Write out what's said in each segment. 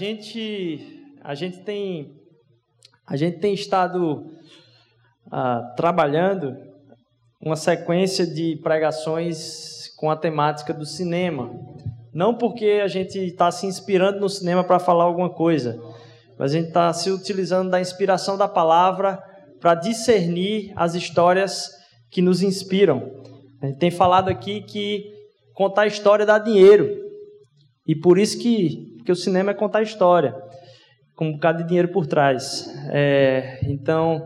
Gente, a gente tem, a gente tem estado ah, trabalhando uma sequência de pregações com a temática do cinema. Não porque a gente está se inspirando no cinema para falar alguma coisa, mas a gente está se utilizando da inspiração da palavra para discernir as histórias que nos inspiram. A gente tem falado aqui que contar história dá dinheiro. E por isso que, que o cinema é contar história, com um bocado de dinheiro por trás. É, então,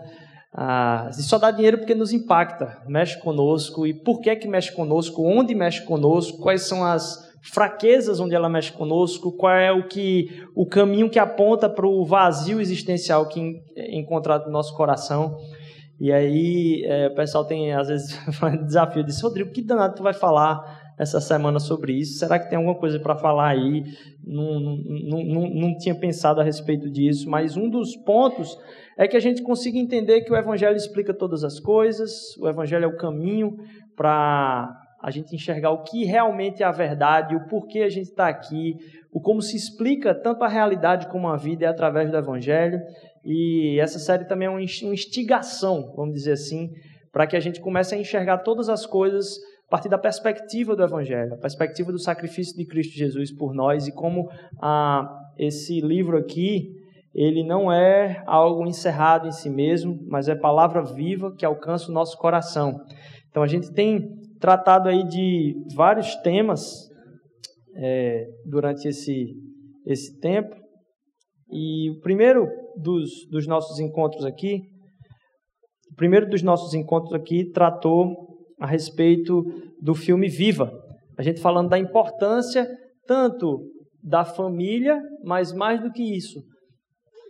ah, só dá dinheiro porque nos impacta, mexe conosco. E por que que mexe conosco? Onde mexe conosco? Quais são as fraquezas onde ela mexe conosco? Qual é o que o caminho que aponta para o vazio existencial que é encontrado no nosso coração? E aí é, o pessoal tem às vezes desafio de Rodrigo, que danado tu vai falar essa semana sobre isso? Será que tem alguma coisa para falar aí? Não, não, não, não tinha pensado a respeito disso, mas um dos pontos é que a gente consiga entender que o Evangelho explica todas as coisas, o Evangelho é o caminho para a gente enxergar o que realmente é a verdade, o porquê a gente está aqui, o como se explica tanto a realidade como a vida é através do Evangelho. E essa série também é uma instigação, vamos dizer assim, para que a gente comece a enxergar todas as coisas a partir da perspectiva do Evangelho, a perspectiva do sacrifício de Cristo Jesus por nós e como ah, esse livro aqui ele não é algo encerrado em si mesmo, mas é palavra viva que alcança o nosso coração. Então a gente tem tratado aí de vários temas é, durante esse, esse tempo. E o primeiro dos, dos nossos encontros aqui, o primeiro dos nossos encontros aqui tratou a respeito do filme Viva. A gente falando da importância tanto da família, mas mais do que isso,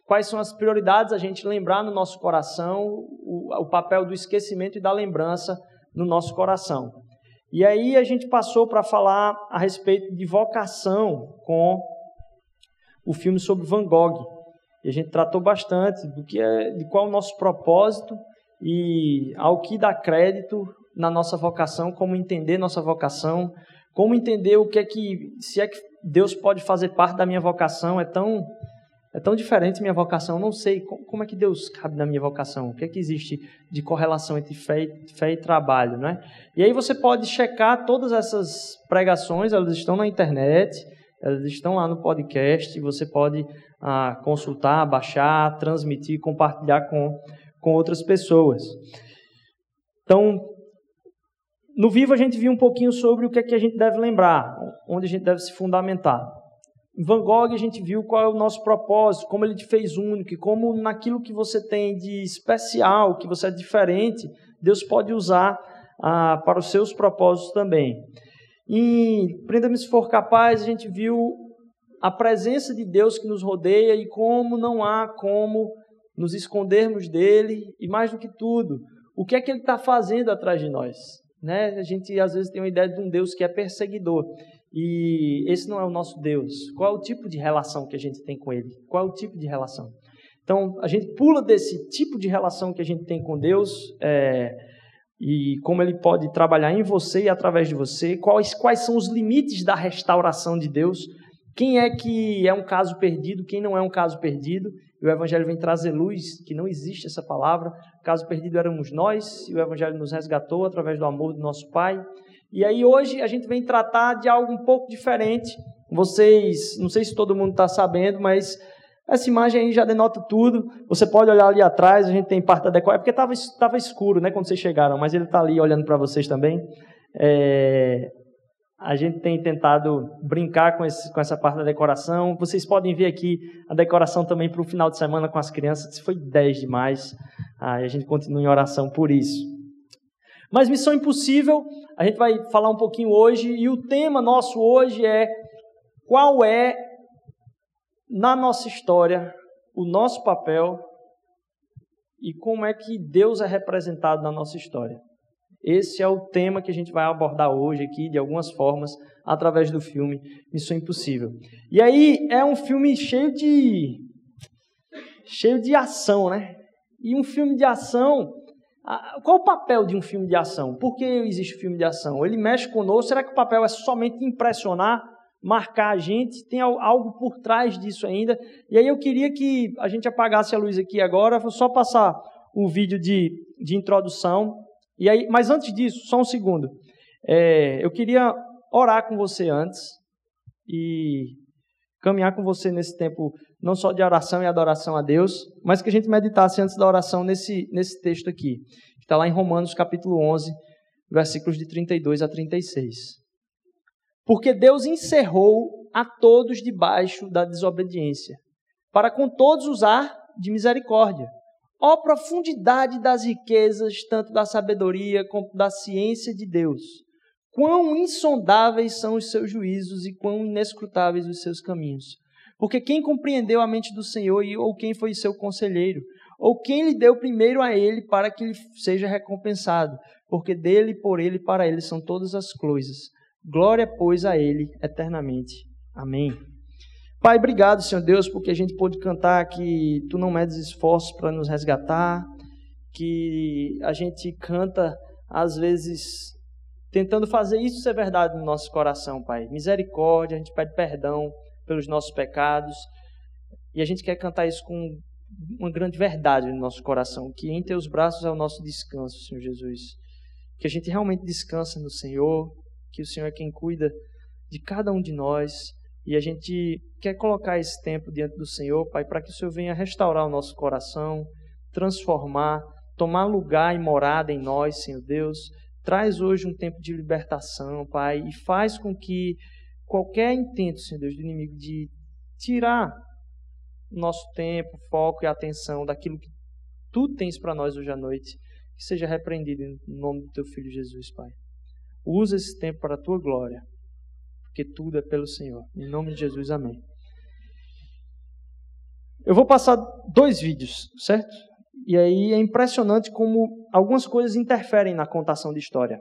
quais são as prioridades a gente lembrar no nosso coração, o, o papel do esquecimento e da lembrança no nosso coração. E aí a gente passou para falar a respeito de vocação com o filme sobre Van Gogh. E a gente tratou bastante do que é, de qual é o nosso propósito e ao que dá crédito na nossa vocação, como entender nossa vocação, como entender o que é que se é que Deus pode fazer parte da minha vocação, é tão é tão diferente minha vocação, não sei como é que Deus cabe na minha vocação, o que é que existe de correlação entre fé e, fé e trabalho, não é? E aí você pode checar todas essas pregações, elas estão na internet, elas estão lá no podcast, você pode ah, consultar, baixar, transmitir, compartilhar com, com outras pessoas. Então, no Vivo a gente viu um pouquinho sobre o que é que a gente deve lembrar, onde a gente deve se fundamentar. Em Van Gogh a gente viu qual é o nosso propósito, como ele te fez único, e como naquilo que você tem de especial, que você é diferente, Deus pode usar ah, para os seus propósitos também. Em Prenda-me se for capaz, a gente viu a presença de Deus que nos rodeia e como não há como nos escondermos dele, e mais do que tudo, o que é que ele está fazendo atrás de nós. Né? A gente às vezes tem uma ideia de um Deus que é perseguidor. E esse não é o nosso Deus. Qual é o tipo de relação que a gente tem com Ele? Qual é o tipo de relação? Então, a gente pula desse tipo de relação que a gente tem com Deus é, e como Ele pode trabalhar em você e através de você. Quais, quais são os limites da restauração de Deus? Quem é que é um caso perdido? Quem não é um caso perdido? E o Evangelho vem trazer luz, que não existe essa palavra. Caso perdido éramos nós, e o Evangelho nos resgatou através do amor do nosso Pai. E aí hoje a gente vem tratar de algo um pouco diferente. Vocês, não sei se todo mundo está sabendo, mas essa imagem aí já denota tudo. Você pode olhar ali atrás, a gente tem parte da decoração, é porque estava tava escuro né, quando vocês chegaram, mas ele está ali olhando para vocês também. É, a gente tem tentado brincar com, esse, com, essa parte da decoração. Vocês podem ver aqui a decoração também para o final de semana com as crianças. Foi 10 demais. Ah, a gente continua em oração por isso. Mas Missão Impossível, a gente vai falar um pouquinho hoje, e o tema nosso hoje é qual é, na nossa história, o nosso papel e como é que Deus é representado na nossa história. Esse é o tema que a gente vai abordar hoje aqui, de algumas formas, através do filme Missão Impossível. E aí é um filme cheio de cheio de ação, né? E um filme de ação qual o papel de um filme de ação? Por que existe filme de ação? Ele mexe conosco? Será que o papel é somente impressionar? marcar a gente, tem algo por trás disso ainda. E aí eu queria que a gente apagasse a luz aqui agora, vou só passar o vídeo de, de introdução. E aí, mas antes disso, só um segundo. É, eu queria orar com você antes e caminhar com você nesse tempo, não só de oração e adoração a Deus, mas que a gente meditasse antes da oração nesse, nesse texto aqui, que está lá em Romanos capítulo 11, versículos de 32 a 36. Porque Deus encerrou a todos debaixo da desobediência, para com todos usar de misericórdia. Ó profundidade das riquezas, tanto da sabedoria como da ciência de Deus! Quão insondáveis são os seus juízos e quão inescrutáveis os seus caminhos. Porque quem compreendeu a mente do Senhor ou quem foi seu conselheiro? Ou quem lhe deu primeiro a ele para que ele seja recompensado? Porque dele, por ele e para ele são todas as coisas. Glória, pois, a ele eternamente. Amém. Pai, obrigado, Senhor Deus, porque a gente pôde cantar que tu não medes esforços para nos resgatar, que a gente canta, às vezes, tentando fazer isso ser verdade no nosso coração, Pai. Misericórdia, a gente pede perdão pelos nossos pecados. E a gente quer cantar isso com uma grande verdade no nosso coração, que em teus braços é o nosso descanso, Senhor Jesus. Que a gente realmente descansa no Senhor, que o Senhor é quem cuida de cada um de nós. E a gente quer colocar esse tempo diante do Senhor, Pai, para que o Senhor venha restaurar o nosso coração, transformar, tomar lugar e morada em nós, Senhor Deus Traz hoje um tempo de libertação, Pai, e faz com que qualquer intento, Senhor Deus, do inimigo de tirar nosso tempo, foco e atenção daquilo que tu tens para nós hoje à noite, que seja repreendido em nome do teu filho Jesus, Pai. Usa esse tempo para a tua glória, porque tudo é pelo Senhor. Em nome de Jesus, amém. Eu vou passar dois vídeos, certo? E aí é impressionante como algumas coisas interferem na contação de história.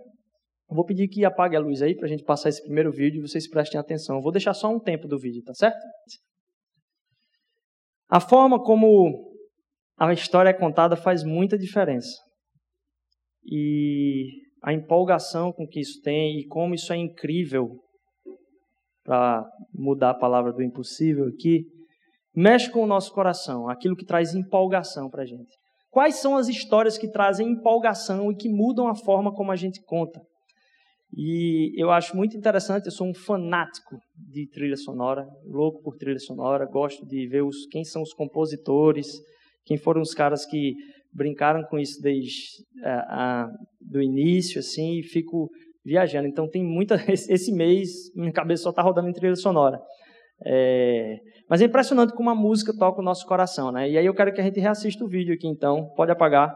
vou pedir que apague a luz aí para a gente passar esse primeiro vídeo e vocês prestem atenção. vou deixar só um tempo do vídeo, tá certo? A forma como a história é contada faz muita diferença. E a empolgação com que isso tem e como isso é incrível, para mudar a palavra do impossível aqui, mexe com o nosso coração, aquilo que traz empolgação para a gente. Quais são as histórias que trazem empolgação e que mudam a forma como a gente conta? E eu acho muito interessante, eu sou um fanático de trilha sonora, louco por trilha sonora, gosto de ver os, quem são os compositores, quem foram os caras que brincaram com isso desde a, do início, assim, e fico viajando. Então tem muita. Esse mês, minha cabeça só está rodando em trilha sonora. É, mas é impressionante como a música toca o nosso coração, né? E aí eu quero que a gente reassista o vídeo aqui, então. Pode apagar.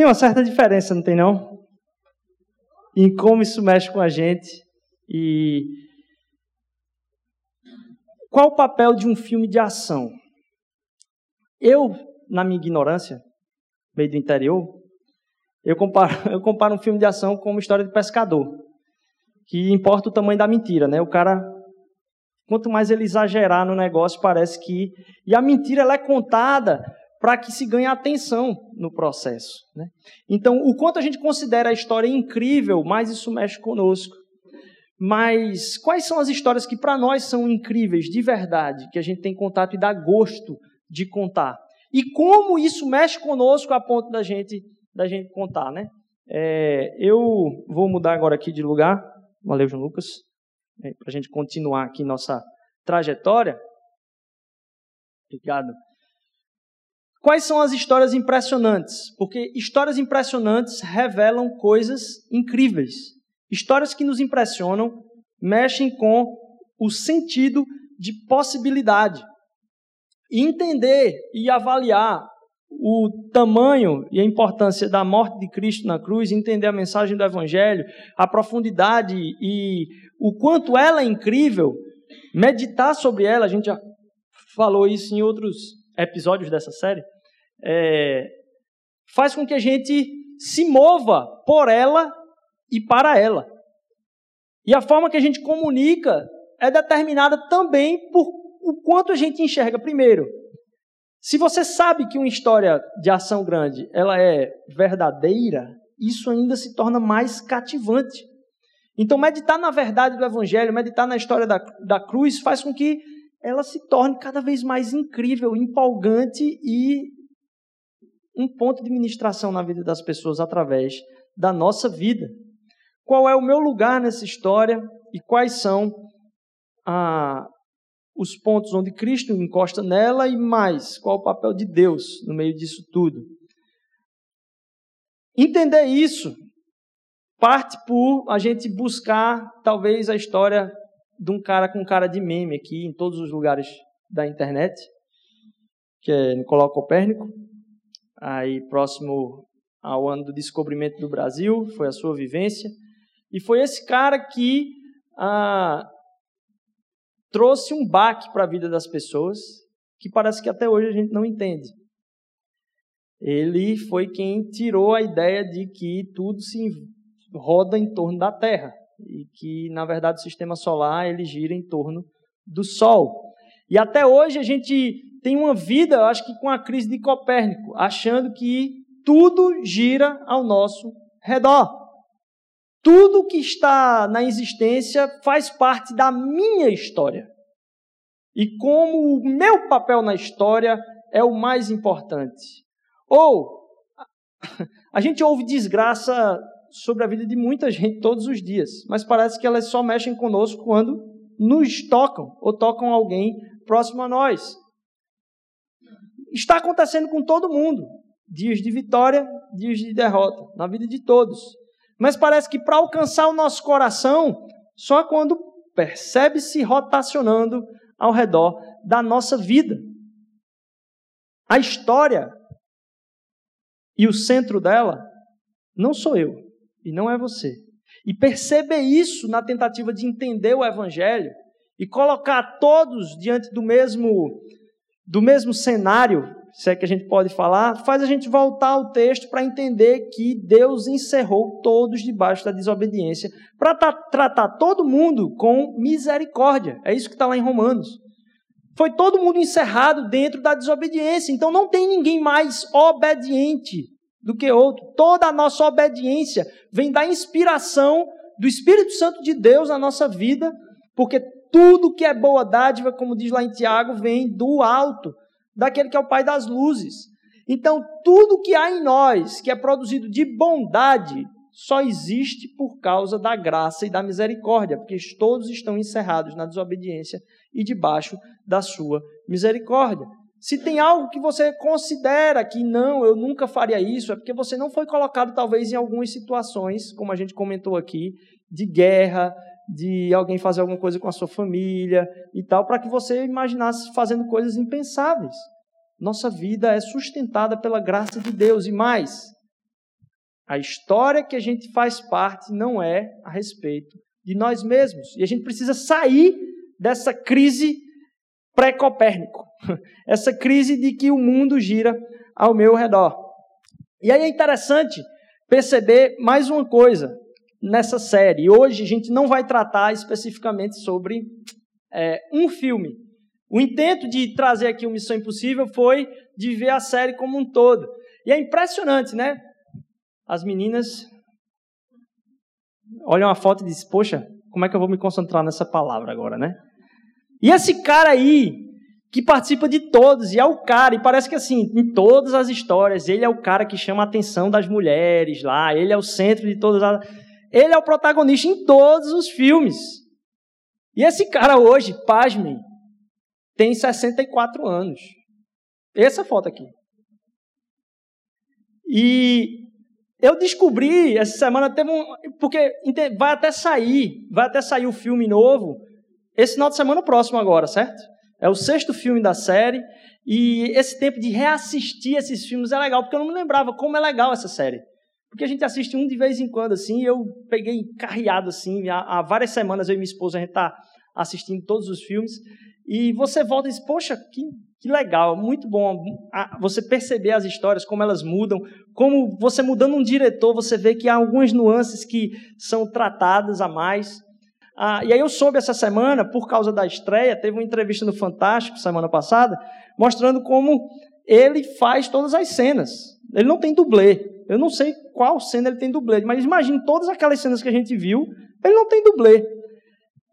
Tem uma certa diferença, não tem não? Em como isso mexe com a gente e qual o papel de um filme de ação? Eu, na minha ignorância, meio do interior, eu comparo, eu comparo um filme de ação com uma história de pescador, que importa o tamanho da mentira, né? O cara, quanto mais ele exagerar no negócio, parece que e a mentira ela é contada para que se ganhe atenção no processo. Né? Então, o quanto a gente considera a história incrível, mais isso mexe conosco. Mas quais são as histórias que para nós são incríveis, de verdade, que a gente tem contato e dá gosto de contar? E como isso mexe conosco a ponto da gente, da gente contar, né? É, eu vou mudar agora aqui de lugar. Valeu, João Lucas. É, para a gente continuar aqui nossa trajetória. Obrigado. Quais são as histórias impressionantes? Porque histórias impressionantes revelam coisas incríveis. Histórias que nos impressionam mexem com o sentido de possibilidade. E entender e avaliar o tamanho e a importância da morte de Cristo na cruz, entender a mensagem do Evangelho, a profundidade e o quanto ela é incrível, meditar sobre ela, a gente já falou isso em outros episódios dessa série, é, faz com que a gente se mova por ela e para ela. E a forma que a gente comunica é determinada também por o quanto a gente enxerga primeiro. Se você sabe que uma história de ação grande ela é verdadeira, isso ainda se torna mais cativante. Então, meditar na verdade do Evangelho, meditar na história da, da cruz, faz com que ela se torne cada vez mais incrível, empolgante e um ponto de ministração na vida das pessoas através da nossa vida. Qual é o meu lugar nessa história e quais são ah, os pontos onde Cristo encosta nela e mais, qual o papel de Deus no meio disso tudo. Entender isso parte por a gente buscar talvez a história de um cara com cara de meme aqui em todos os lugares da internet, que é Nicolau Copérnico, aí próximo ao ano do descobrimento do Brasil, foi a sua vivência, e foi esse cara que ah, trouxe um baque para a vida das pessoas que parece que até hoje a gente não entende. Ele foi quem tirou a ideia de que tudo se roda em torno da Terra e que na verdade o sistema solar ele gira em torno do Sol. E até hoje a gente tem uma vida, eu acho que com a crise de Copérnico, achando que tudo gira ao nosso redor. Tudo que está na existência faz parte da minha história. E como o meu papel na história é o mais importante. Ou a gente ouve desgraça sobre a vida de muita gente todos os dias, mas parece que elas só mexem conosco quando nos tocam ou tocam alguém próximo a nós. Está acontecendo com todo mundo. Dias de vitória, dias de derrota, na vida de todos. Mas parece que para alcançar o nosso coração, só quando percebe-se rotacionando ao redor da nossa vida. A história e o centro dela não sou eu e não é você. E perceber isso na tentativa de entender o evangelho e colocar todos diante do mesmo do mesmo cenário se é que a gente pode falar, faz a gente voltar ao texto para entender que Deus encerrou todos debaixo da desobediência, para tratar todo mundo com misericórdia. É isso que está lá em Romanos. Foi todo mundo encerrado dentro da desobediência, então não tem ninguém mais obediente do que outro. Toda a nossa obediência vem da inspiração do Espírito Santo de Deus na nossa vida, porque tudo que é boa dádiva, como diz lá em Tiago, vem do alto daquele que é o Pai das luzes. Então, tudo que há em nós, que é produzido de bondade, só existe por causa da graça e da misericórdia, porque todos estão encerrados na desobediência e debaixo da sua misericórdia. Se tem algo que você considera que não, eu nunca faria isso, é porque você não foi colocado, talvez, em algumas situações, como a gente comentou aqui, de guerra, de alguém fazer alguma coisa com a sua família e tal, para que você imaginasse fazendo coisas impensáveis. Nossa vida é sustentada pela graça de Deus e mais. A história que a gente faz parte não é a respeito de nós mesmos. E a gente precisa sair dessa crise pré-copérnico. Essa crise de que o mundo gira ao meu redor. E aí é interessante perceber mais uma coisa nessa série. Hoje a gente não vai tratar especificamente sobre é, um filme. O intento de trazer aqui o Missão Impossível foi de ver a série como um todo. E é impressionante, né? As meninas olham a foto e dizem: Poxa, como é que eu vou me concentrar nessa palavra agora, né? E esse cara aí, que participa de todos, e é o cara, e parece que assim, em todas as histórias, ele é o cara que chama a atenção das mulheres lá, ele é o centro de todas as. Ele é o protagonista em todos os filmes. E esse cara hoje, pasmem, tem 64 anos. Essa foto aqui. E eu descobri essa semana teve um, porque vai até sair, vai até sair o filme novo esse final de semana próximo agora, certo? É o sexto filme da série e esse tempo de reassistir esses filmes é legal porque eu não me lembrava como é legal essa série. Porque a gente assiste um de vez em quando assim, e eu peguei carreado assim, há, várias semanas eu e minha esposa a gente tá assistindo todos os filmes e você volta e diz: "Poxa, que que legal, muito bom você perceber as histórias, como elas mudam, como você mudando um diretor, você vê que há algumas nuances que são tratadas a mais. Ah, e aí eu soube essa semana, por causa da estreia, teve uma entrevista no Fantástico semana passada, mostrando como ele faz todas as cenas. Ele não tem dublê. Eu não sei qual cena ele tem dublê, mas imagine todas aquelas cenas que a gente viu, ele não tem dublê.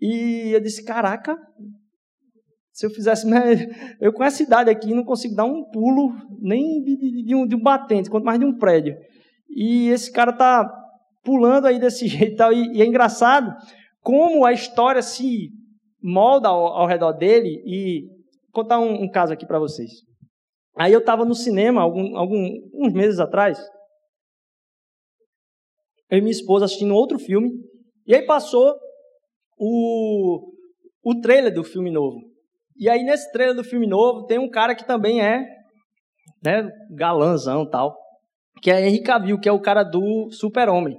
E eu disse, caraca, se eu fizesse. Eu com essa idade aqui não consigo dar um pulo nem de, de, de, um, de um batente, quanto mais de um prédio. E esse cara tá pulando aí desse jeito e tal. E, e é engraçado como a história se molda ao, ao redor dele. E vou contar um, um caso aqui para vocês. Aí eu estava no cinema algum, algum, uns meses atrás. Eu e minha esposa assistindo outro filme. E aí passou o, o trailer do filme novo. E aí, nesse trailer do filme novo, tem um cara que também é né, galãzão tal, que é Henry Cavill, que é o cara do Super-Homem.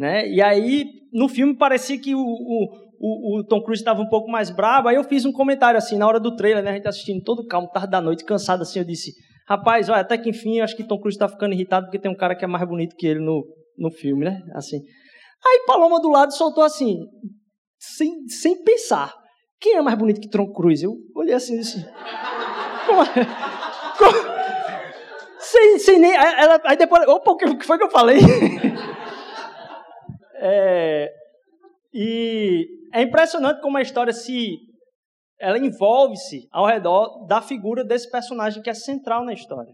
Né? E aí, no filme, parecia que o, o, o, Tom Cruise estava um pouco mais bravo. Aí eu fiz um comentário assim, na hora do trailer, né, a gente assistindo todo calmo, tarde da noite, cansado assim, eu disse, rapaz, olha, até que enfim, eu acho que Tom Cruise está ficando irritado porque tem um cara que é mais bonito que ele no, no filme, né? Assim. Aí Paloma do lado soltou assim, sem, sem pensar. Quem é mais bonito que Tom Cruise? Eu olhei assim e disse. Como, é? como, sem, sem nem. Ela, aí depois. Opa, o que foi que eu falei? é, e é impressionante como a história se. Ela envolve-se ao redor da figura desse personagem que é central na história.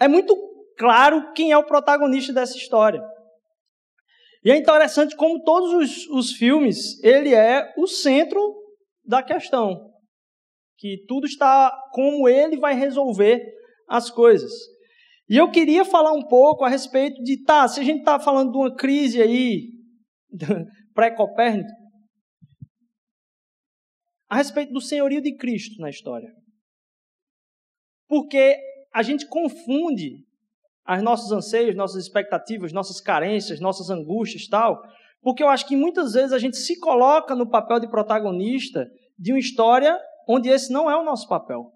É muito claro quem é o protagonista dessa história. E é interessante como todos os, os filmes, ele é o centro da questão. Que tudo está como ele vai resolver as coisas. E eu queria falar um pouco a respeito de, tá, se a gente está falando de uma crise aí, pré-Copérnico, a respeito do senhorio de Cristo na história. Porque a gente confunde as nossos anseios, nossas expectativas, nossas carências, nossas angústias tal, porque eu acho que muitas vezes a gente se coloca no papel de protagonista de uma história onde esse não é o nosso papel.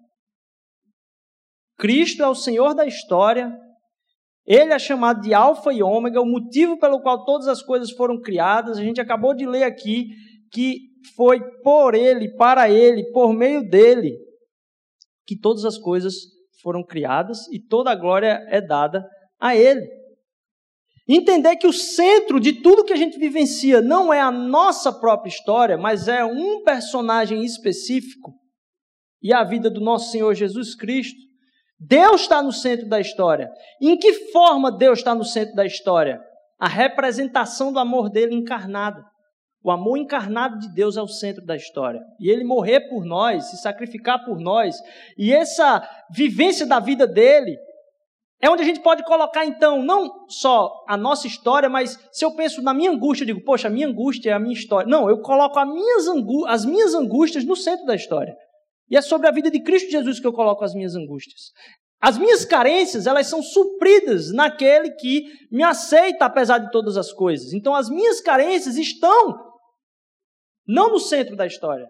Cristo é o Senhor da história, ele é chamado de Alfa e Ômega, o motivo pelo qual todas as coisas foram criadas. A gente acabou de ler aqui que foi por ele, para ele, por meio dele, que todas as coisas foram criadas e toda a glória é dada a Ele. Entender que o centro de tudo que a gente vivencia não é a nossa própria história, mas é um personagem específico e a vida do nosso Senhor Jesus Cristo. Deus está no centro da história. Em que forma Deus está no centro da história? A representação do amor dele encarnado. O amor encarnado de Deus é o centro da história. E ele morrer por nós, se sacrificar por nós, e essa vivência da vida dele é onde a gente pode colocar então não só a nossa história, mas se eu penso na minha angústia, eu digo, poxa, a minha angústia é a minha história. Não, eu coloco as minhas angústias no centro da história. E é sobre a vida de Cristo Jesus que eu coloco as minhas angústias. As minhas carências, elas são supridas naquele que me aceita apesar de todas as coisas. Então as minhas carências estão não no centro da história,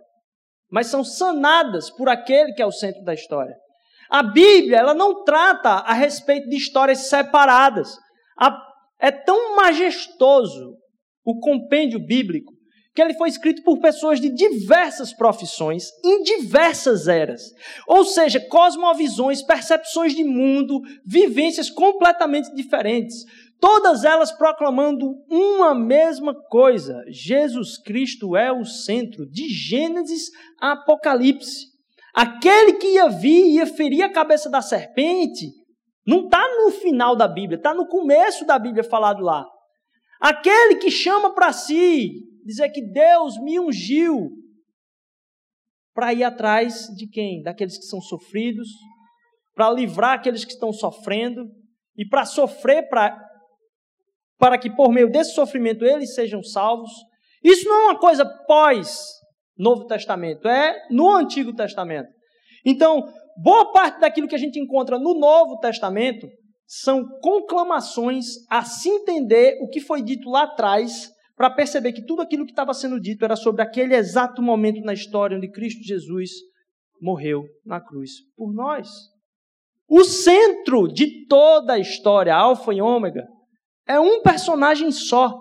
mas são sanadas por aquele que é o centro da história. A Bíblia, ela não trata a respeito de histórias separadas. é tão majestoso o compêndio bíblico que ele foi escrito por pessoas de diversas profissões, em diversas eras. Ou seja, cosmovisões, percepções de mundo, vivências completamente diferentes todas elas proclamando uma mesma coisa: Jesus Cristo é o centro, de Gênesis a Apocalipse. Aquele que ia vir e ia ferir a cabeça da serpente, não está no final da Bíblia, está no começo da Bíblia falado lá. Aquele que chama para si, dizer que Deus me ungiu para ir atrás de quem? Daqueles que são sofridos, para livrar aqueles que estão sofrendo e para sofrer para para que por meio desse sofrimento eles sejam salvos. Isso não é uma coisa pós Novo Testamento, é no Antigo Testamento. Então, boa parte daquilo que a gente encontra no Novo Testamento são conclamações a se entender o que foi dito lá atrás, para perceber que tudo aquilo que estava sendo dito era sobre aquele exato momento na história onde Cristo Jesus morreu na cruz por nós. O centro de toda a história, Alfa e Ômega, é um personagem só.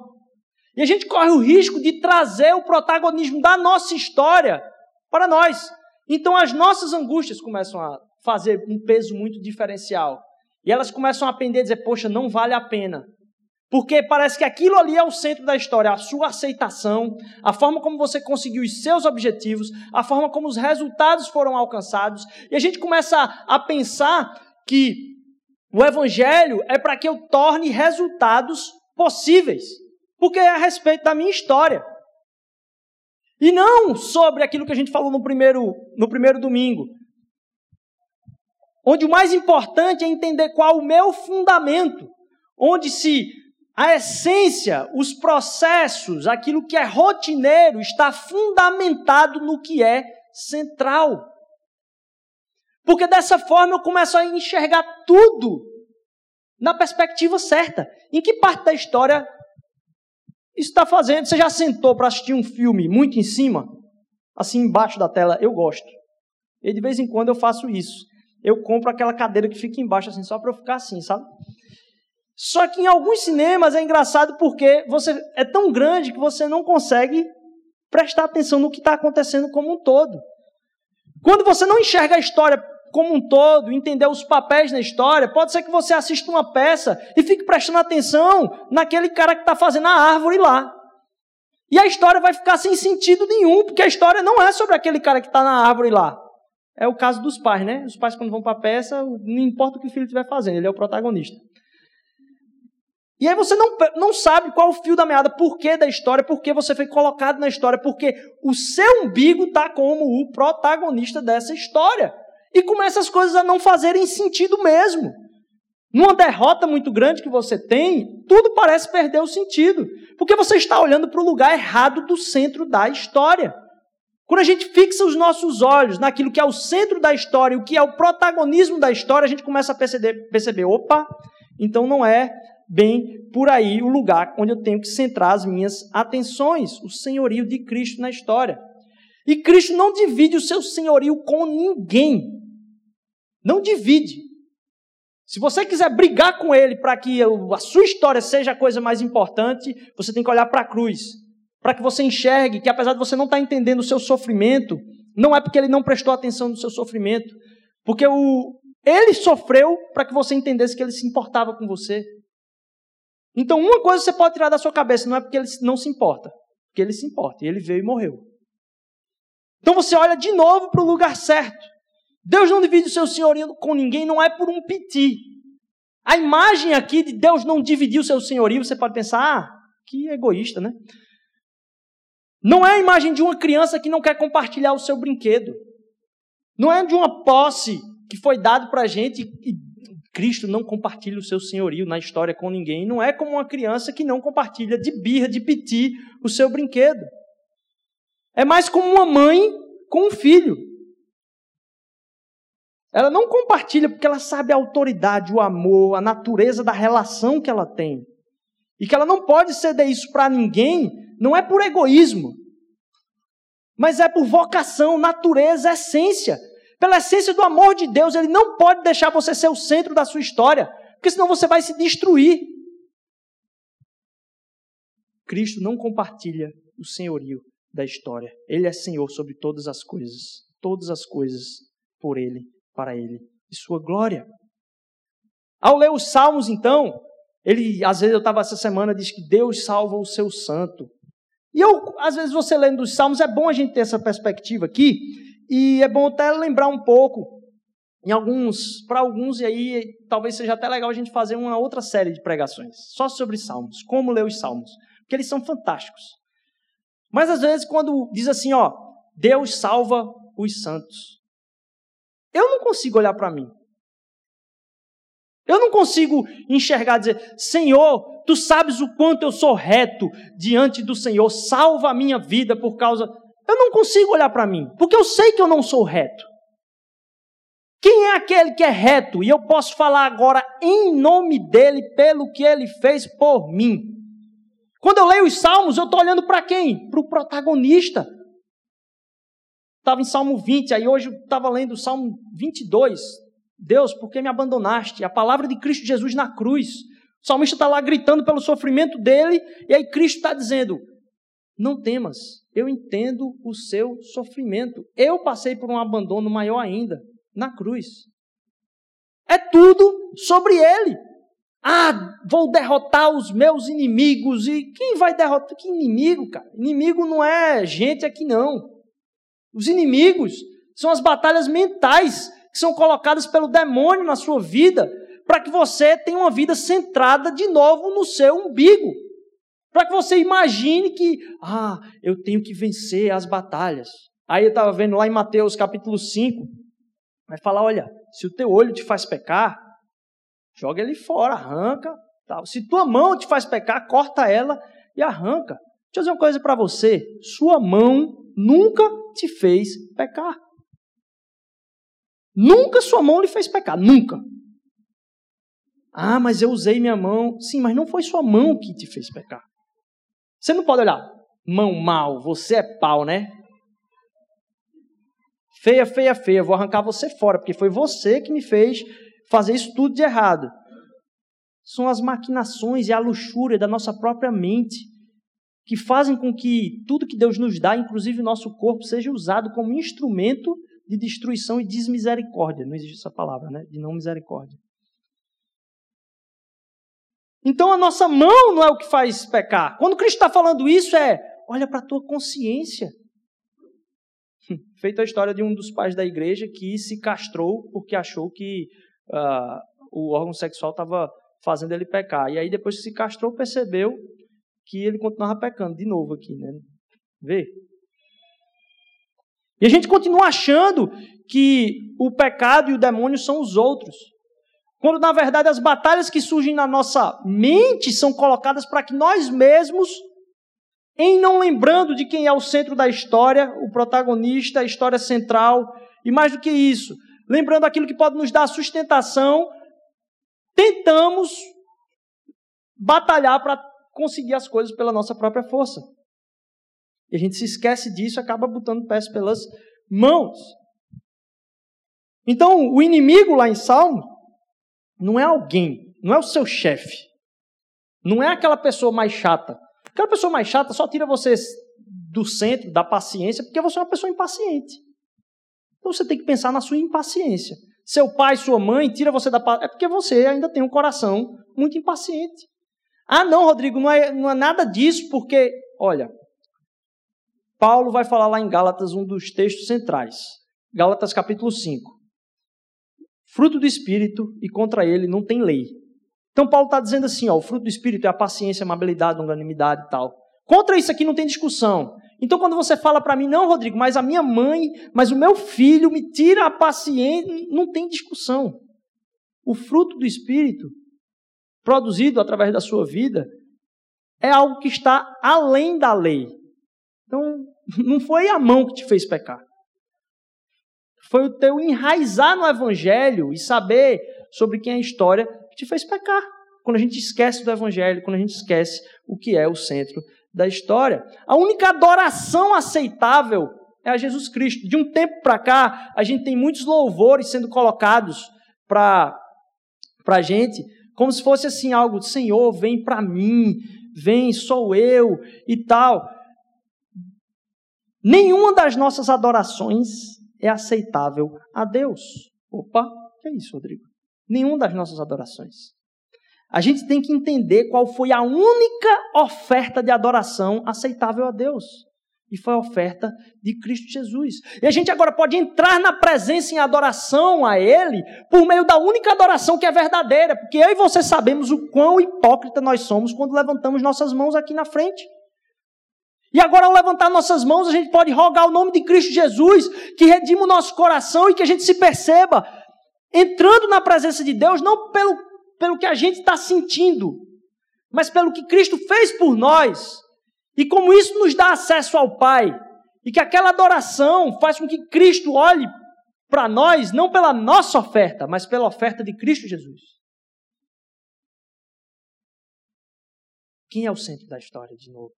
E a gente corre o risco de trazer o protagonismo da nossa história para nós. Então as nossas angústias começam a fazer um peso muito diferencial. E elas começam a pender e dizer: Poxa, não vale a pena. Porque parece que aquilo ali é o centro da história, a sua aceitação, a forma como você conseguiu os seus objetivos, a forma como os resultados foram alcançados. E a gente começa a pensar que o evangelho é para que eu torne resultados possíveis, porque é a respeito da minha história. E não sobre aquilo que a gente falou no primeiro, no primeiro domingo, onde o mais importante é entender qual o meu fundamento, onde se a essência, os processos, aquilo que é rotineiro, está fundamentado no que é central. Porque dessa forma eu começo a enxergar tudo na perspectiva certa. Em que parte da história isso está fazendo? Você já sentou para assistir um filme muito em cima? Assim embaixo da tela? Eu gosto. E de vez em quando eu faço isso. Eu compro aquela cadeira que fica embaixo, assim, só para eu ficar assim, sabe? Só que em alguns cinemas é engraçado porque você é tão grande que você não consegue prestar atenção no que está acontecendo como um todo. Quando você não enxerga a história como um todo, entender os papéis na história, pode ser que você assista uma peça e fique prestando atenção naquele cara que está fazendo a árvore lá. E a história vai ficar sem sentido nenhum, porque a história não é sobre aquele cara que está na árvore lá. É o caso dos pais, né? Os pais, quando vão para a peça, não importa o que o filho estiver fazendo, ele é o protagonista. E aí você não, não sabe qual o fio da meada, por que da história, por que você foi colocado na história, porque o seu umbigo está como o protagonista dessa história. E começa as coisas a não fazerem sentido mesmo. Numa derrota muito grande que você tem, tudo parece perder o sentido. Porque você está olhando para o lugar errado do centro da história. Quando a gente fixa os nossos olhos naquilo que é o centro da história, o que é o protagonismo da história, a gente começa a perceber, perceber opa, então não é bem por aí o lugar onde eu tenho que centrar as minhas atenções, o senhorio de Cristo na história. E Cristo não divide o seu senhorio com ninguém. Não divide. Se você quiser brigar com ele para que a sua história seja a coisa mais importante, você tem que olhar para a cruz. Para que você enxergue que, apesar de você não estar tá entendendo o seu sofrimento, não é porque ele não prestou atenção no seu sofrimento. Porque o, ele sofreu para que você entendesse que ele se importava com você. Então, uma coisa você pode tirar da sua cabeça, não é porque ele não se importa, porque ele se importa, e ele veio e morreu. Então você olha de novo para o lugar certo. Deus não divide o seu senhorio com ninguém, não é por um piti. A imagem aqui de Deus não dividir o seu senhorio, você pode pensar, ah, que egoísta, né? Não é a imagem de uma criança que não quer compartilhar o seu brinquedo. Não é de uma posse que foi dado para a gente e Cristo não compartilha o seu senhorio na história com ninguém. Não é como uma criança que não compartilha de birra, de piti, o seu brinquedo. É mais como uma mãe com um filho. Ela não compartilha porque ela sabe a autoridade, o amor, a natureza da relação que ela tem. E que ela não pode ceder isso para ninguém, não é por egoísmo, mas é por vocação, natureza, essência. Pela essência do amor de Deus, Ele não pode deixar você ser o centro da sua história, porque senão você vai se destruir. Cristo não compartilha o senhorio da história. Ele é Senhor sobre todas as coisas. Todas as coisas por Ele, para Ele e sua glória. Ao ler os Salmos, então, ele, às vezes eu estava essa semana, diz que Deus salva o seu santo. E eu, às vezes você lendo os Salmos, é bom a gente ter essa perspectiva aqui, e é bom até lembrar um pouco, em alguns, para alguns, e aí talvez seja até legal a gente fazer uma outra série de pregações, só sobre salmos, como ler os salmos, porque eles são fantásticos. Mas às vezes, quando diz assim, ó, Deus salva os santos, eu não consigo olhar para mim Eu não consigo enxergar, dizer, Senhor, tu sabes o quanto eu sou reto diante do Senhor, salva a minha vida por causa. Eu não consigo olhar para mim, porque eu sei que eu não sou reto. Quem é aquele que é reto? E eu posso falar agora em nome dele, pelo que ele fez por mim. Quando eu leio os salmos, eu estou olhando para quem? Para o protagonista. Estava em Salmo 20, aí hoje eu estava lendo o Salmo 22. Deus, por que me abandonaste? A palavra de Cristo Jesus na cruz. O salmista está lá gritando pelo sofrimento dele, e aí Cristo está dizendo: Não temas, eu entendo o seu sofrimento. Eu passei por um abandono maior ainda, na cruz. É tudo sobre ele. Ah, vou derrotar os meus inimigos. E quem vai derrotar? Que inimigo, cara? Inimigo não é gente aqui, não. Os inimigos são as batalhas mentais que são colocadas pelo demônio na sua vida, para que você tenha uma vida centrada de novo no seu umbigo. Para que você imagine que, ah, eu tenho que vencer as batalhas. Aí eu estava vendo lá em Mateus capítulo 5, vai falar: olha, se o teu olho te faz pecar, joga ele fora, arranca. Tal. Se tua mão te faz pecar, corta ela e arranca. Deixa eu dizer uma coisa para você: sua mão nunca te fez pecar. Nunca sua mão lhe fez pecar, nunca. Ah, mas eu usei minha mão. Sim, mas não foi sua mão que te fez pecar. Você não pode olhar, mão mal, você é pau, né? Feia, feia, feia, vou arrancar você fora, porque foi você que me fez fazer isso tudo de errado. São as maquinações e a luxúria da nossa própria mente que fazem com que tudo que Deus nos dá, inclusive o nosso corpo, seja usado como instrumento de destruição e desmisericórdia. Não existe essa palavra, né? De não misericórdia. Então a nossa mão não é o que faz pecar. Quando Cristo está falando isso, é olha para a tua consciência. Feita a história de um dos pais da igreja que se castrou porque achou que uh, o órgão sexual estava fazendo ele pecar. E aí, depois que se castrou, percebeu que ele continuava pecando de novo aqui, né? Vê? E a gente continua achando que o pecado e o demônio são os outros. Quando na verdade as batalhas que surgem na nossa mente são colocadas para que nós mesmos, em não lembrando de quem é o centro da história, o protagonista, a história central, e mais do que isso, lembrando aquilo que pode nos dar sustentação, tentamos batalhar para conseguir as coisas pela nossa própria força. E a gente se esquece disso e acaba botando pés pelas mãos. Então, o inimigo lá em Salmo não é alguém, não é o seu chefe, não é aquela pessoa mais chata. Aquela pessoa mais chata só tira você do centro, da paciência, porque você é uma pessoa impaciente. Então você tem que pensar na sua impaciência. Seu pai, sua mãe, tira você da paciência, é porque você ainda tem um coração muito impaciente. Ah, não, Rodrigo, não é, não é nada disso, porque, olha, Paulo vai falar lá em Gálatas, um dos textos centrais. Gálatas capítulo 5. Fruto do Espírito e contra ele não tem lei. Então Paulo está dizendo assim, ó, o fruto do Espírito é a paciência, a amabilidade, a longanimidade e tal. Contra isso aqui não tem discussão. Então quando você fala para mim, não, Rodrigo, mas a minha mãe, mas o meu filho me tira a paciência, não tem discussão. O fruto do Espírito, produzido através da sua vida, é algo que está além da lei. Então, não foi a mão que te fez pecar. Foi o teu enraizar no Evangelho e saber sobre quem é a história que te fez pecar. Quando a gente esquece do Evangelho, quando a gente esquece o que é o centro da história. A única adoração aceitável é a Jesus Cristo. De um tempo para cá, a gente tem muitos louvores sendo colocados para a gente, como se fosse assim algo, Senhor, vem para mim, vem, sou eu e tal. Nenhuma das nossas adorações é aceitável a Deus. Opa, que é isso, Rodrigo? Nenhuma das nossas adorações. A gente tem que entender qual foi a única oferta de adoração aceitável a Deus. E foi a oferta de Cristo Jesus. E a gente agora pode entrar na presença em adoração a Ele por meio da única adoração que é verdadeira. Porque eu e você sabemos o quão hipócrita nós somos quando levantamos nossas mãos aqui na frente. E agora, ao levantar nossas mãos, a gente pode rogar o nome de Cristo Jesus, que redima o nosso coração e que a gente se perceba entrando na presença de Deus, não pelo pelo que a gente está sentindo, mas pelo que Cristo fez por nós. E como isso nos dá acesso ao Pai. E que aquela adoração faz com que Cristo olhe para nós, não pela nossa oferta, mas pela oferta de Cristo Jesus. Quem é o centro da história, de novo?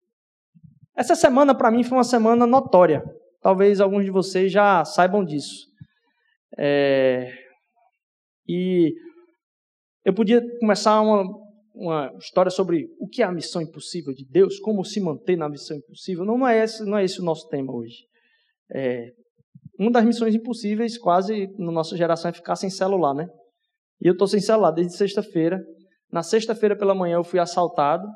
Essa semana, para mim, foi uma semana notória. Talvez alguns de vocês já saibam disso. É... E eu podia começar uma, uma história sobre o que é a missão impossível de Deus, como se manter na missão impossível. Não, não, é, esse, não é esse o nosso tema hoje. É... Uma das missões impossíveis, quase, na nossa geração, é ficar sem celular, né? E eu estou sem celular desde sexta-feira. Na sexta-feira pela manhã eu fui assaltado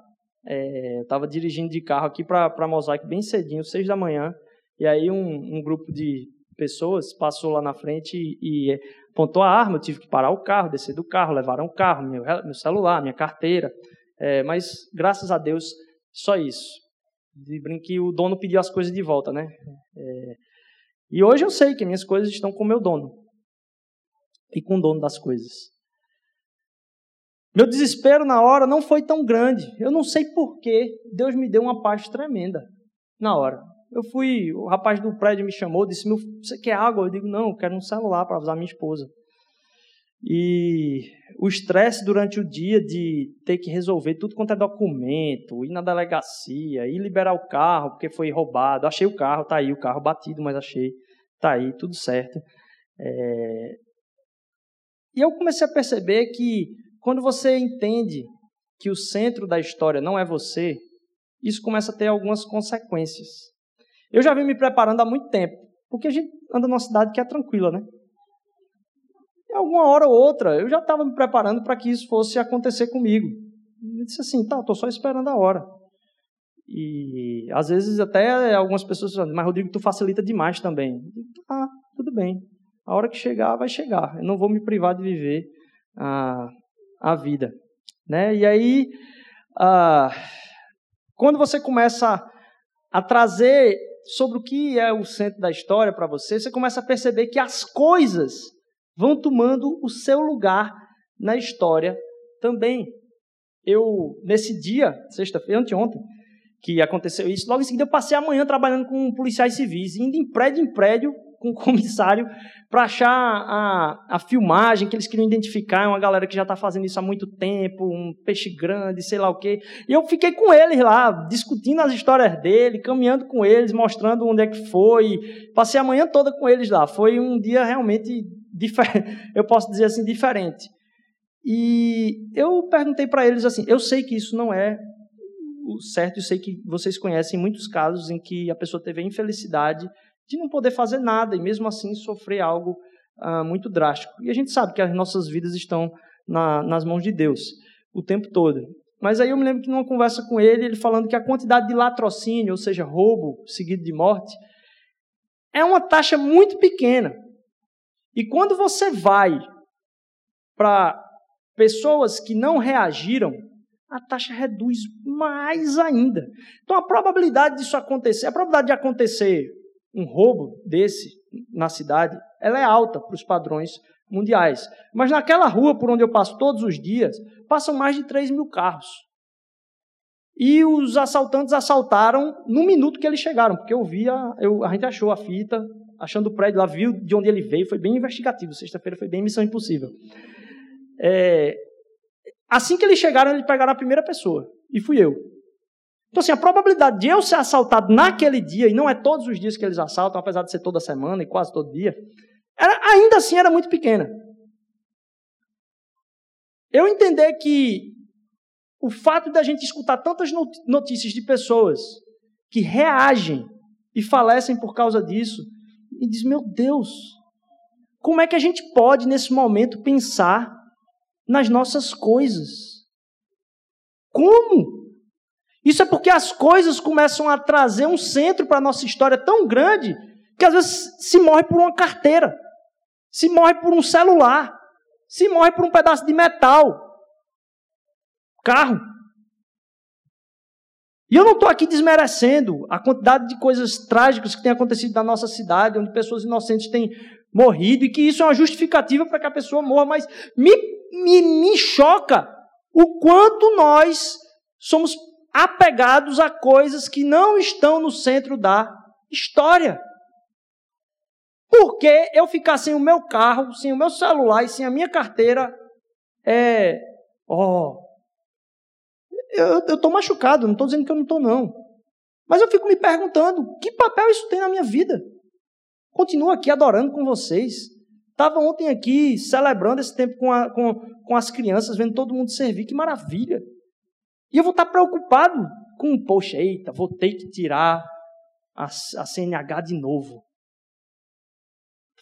é, estava dirigindo de carro aqui para Mosaic bem cedinho, seis da manhã, e aí um, um, grupo de pessoas passou lá na frente e, e, apontou a arma. Eu tive que parar o carro, descer do carro, levaram o carro, meu, meu celular, minha carteira. É, mas graças a Deus, só isso. De que o dono pediu as coisas de volta, né? É, e hoje eu sei que minhas coisas estão com o meu dono e com o dono das coisas. Meu desespero na hora não foi tão grande. Eu não sei porquê. Deus me deu uma paz tremenda na hora. Eu fui, o rapaz do prédio me chamou, disse: Meu, Você quer água? Eu digo: Não, eu quero um celular para avisar minha esposa. E o estresse durante o dia de ter que resolver tudo quanto é documento, ir na delegacia, ir liberar o carro porque foi roubado. Achei o carro, tá aí, o carro batido, mas achei, tá aí, tudo certo. É... E eu comecei a perceber que quando você entende que o centro da história não é você, isso começa a ter algumas consequências. Eu já vim me preparando há muito tempo, porque a gente anda numa cidade que é tranquila, né? Em alguma hora ou outra, eu já estava me preparando para que isso fosse acontecer comigo. Eu disse assim, tá, estou só esperando a hora. E às vezes até algumas pessoas dizem, mas Rodrigo, tu facilita demais também. Ah, tudo bem. A hora que chegar, vai chegar. Eu não vou me privar de viver ah, a vida. Né? E aí, ah, quando você começa a trazer sobre o que é o centro da história para você, você começa a perceber que as coisas vão tomando o seu lugar na história também. Eu, nesse dia, sexta-feira, anteontem, que aconteceu isso, logo em seguida eu passei a manhã trabalhando com policiais civis, indo em prédio em prédio, com o comissário para achar a, a filmagem que eles queriam identificar. É uma galera que já está fazendo isso há muito tempo, um peixe grande, sei lá o quê. E eu fiquei com eles lá, discutindo as histórias dele, caminhando com eles, mostrando onde é que foi. Passei a manhã toda com eles lá. Foi um dia realmente eu posso dizer assim, diferente. E eu perguntei para eles assim: eu sei que isso não é o certo, eu sei que vocês conhecem muitos casos em que a pessoa teve a infelicidade de não poder fazer nada e mesmo assim sofrer algo ah, muito drástico. E a gente sabe que as nossas vidas estão na, nas mãos de Deus o tempo todo. Mas aí eu me lembro que numa conversa com ele, ele falando que a quantidade de latrocínio, ou seja, roubo seguido de morte, é uma taxa muito pequena. E quando você vai para pessoas que não reagiram, a taxa reduz mais ainda. Então a probabilidade disso acontecer, a probabilidade de acontecer um roubo desse na cidade, ela é alta para os padrões mundiais. Mas naquela rua por onde eu passo todos os dias, passam mais de 3 mil carros. E os assaltantes assaltaram no minuto que eles chegaram, porque eu vi, a, eu, a gente achou a fita, achando o prédio lá, viu de onde ele veio, foi bem investigativo. Sexta-feira foi bem missão impossível. É, assim que eles chegaram, eles pegaram a primeira pessoa, e fui eu. Então, assim, a probabilidade de eu ser assaltado naquele dia, e não é todos os dias que eles assaltam, apesar de ser toda semana e quase todo dia, era, ainda assim era muito pequena. Eu entender que o fato da gente escutar tantas notícias de pessoas que reagem e falecem por causa disso, e diz: meu Deus, como é que a gente pode, nesse momento, pensar nas nossas coisas? Como? Isso é porque as coisas começam a trazer um centro para a nossa história tão grande que às vezes se morre por uma carteira, se morre por um celular, se morre por um pedaço de metal, carro. E eu não estou aqui desmerecendo a quantidade de coisas trágicas que tem acontecido na nossa cidade, onde pessoas inocentes têm morrido, e que isso é uma justificativa para que a pessoa morra, mas me, me, me choca o quanto nós somos apegados a coisas que não estão no centro da história. Porque eu ficar sem o meu carro, sem o meu celular e sem a minha carteira, é. Ó. Oh, eu estou machucado, não estou dizendo que eu não estou, não. Mas eu fico me perguntando: que papel isso tem na minha vida? Continuo aqui adorando com vocês. Estava ontem aqui celebrando esse tempo com, a, com, com as crianças, vendo todo mundo servir, que maravilha. E eu vou estar preocupado com, poxa, eita, vou ter que tirar a, a CNH de novo.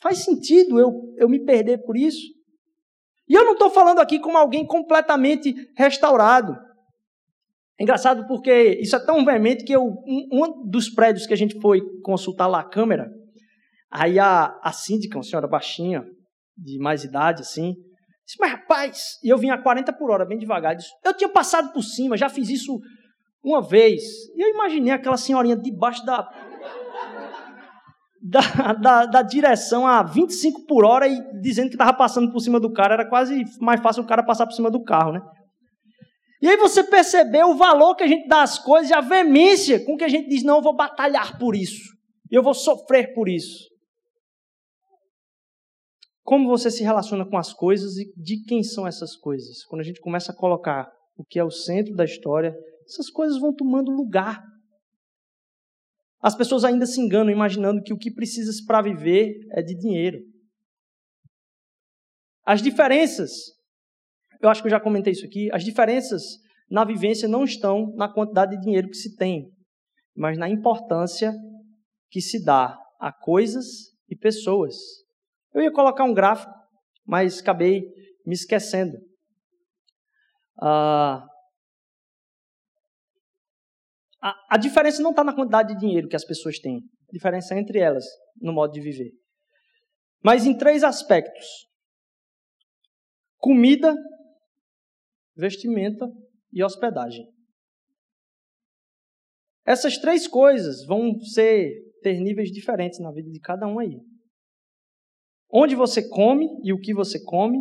Faz sentido eu, eu me perder por isso? E eu não estou falando aqui como alguém completamente restaurado. É engraçado porque isso é tão veemente que eu, um, um, dos prédios que a gente foi consultar lá a câmera, aí a, a síndica, uma senhora baixinha, de mais idade, assim, disse, mas rapaz, e eu vim a 40 por hora, bem devagar, disse, eu tinha passado por cima, já fiz isso uma vez, e eu imaginei aquela senhorinha debaixo da, da, da, da, direção a 25 por hora e dizendo que estava passando por cima do cara, era quase mais fácil o cara passar por cima do carro, né? E aí você percebeu o valor que a gente dá às coisas e a veemência com que a gente diz: não, eu vou batalhar por isso, eu vou sofrer por isso. Como você se relaciona com as coisas e de quem são essas coisas? Quando a gente começa a colocar o que é o centro da história, essas coisas vão tomando lugar as pessoas ainda se enganam imaginando que o que precisas para viver é de dinheiro. As diferenças, eu acho que eu já comentei isso aqui, as diferenças na vivência não estão na quantidade de dinheiro que se tem, mas na importância que se dá a coisas e pessoas. Eu ia colocar um gráfico, mas acabei me esquecendo. Ah, a, a diferença não está na quantidade de dinheiro que as pessoas têm. A diferença é entre elas, no modo de viver. Mas em três aspectos: comida, vestimenta e hospedagem. Essas três coisas vão ser ter níveis diferentes na vida de cada um aí. Onde você come e o que você come,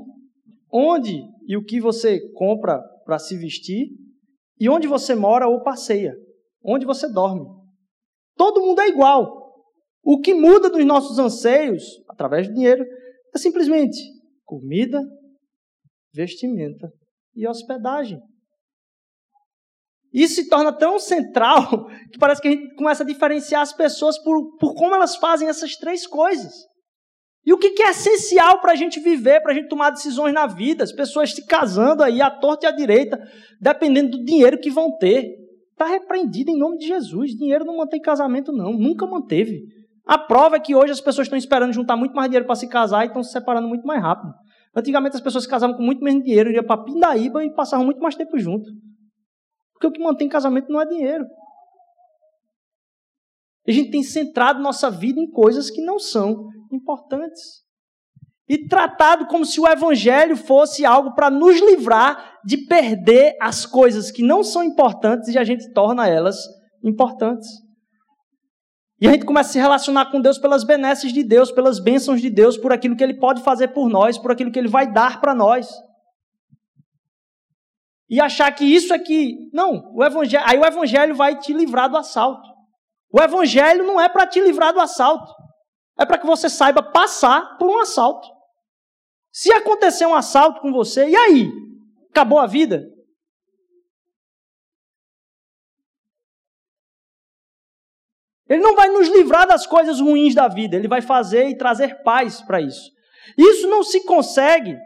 onde e o que você compra para se vestir, e onde você mora ou passeia onde você dorme. Todo mundo é igual. O que muda dos nossos anseios, através do dinheiro, é simplesmente comida, vestimenta e hospedagem. Isso se torna tão central que parece que a gente começa a diferenciar as pessoas por, por como elas fazem essas três coisas. E o que é essencial para a gente viver, para a gente tomar decisões na vida? As pessoas se casando aí à torta e à direita, dependendo do dinheiro que vão ter. Está repreendido em nome de Jesus. Dinheiro não mantém casamento, não. Nunca manteve. A prova é que hoje as pessoas estão esperando juntar muito mais dinheiro para se casar e estão se separando muito mais rápido. Antigamente as pessoas se casavam com muito menos dinheiro, iam para Pindaíba e passavam muito mais tempo junto. Porque o que mantém casamento não é dinheiro. A gente tem centrado nossa vida em coisas que não são importantes e tratado como se o evangelho fosse algo para nos livrar de perder as coisas que não são importantes e a gente torna elas importantes. E a gente começa a se relacionar com Deus pelas benesses de Deus, pelas bênçãos de Deus, por aquilo que Ele pode fazer por nós, por aquilo que Ele vai dar para nós. E achar que isso aqui. Não, o evangelho, aí o Evangelho vai te livrar do assalto. O Evangelho não é para te livrar do assalto. É para que você saiba passar por um assalto. Se acontecer um assalto com você, e aí? Acabou a vida? Ele não vai nos livrar das coisas ruins da vida, ele vai fazer e trazer paz para isso. Isso não se consegue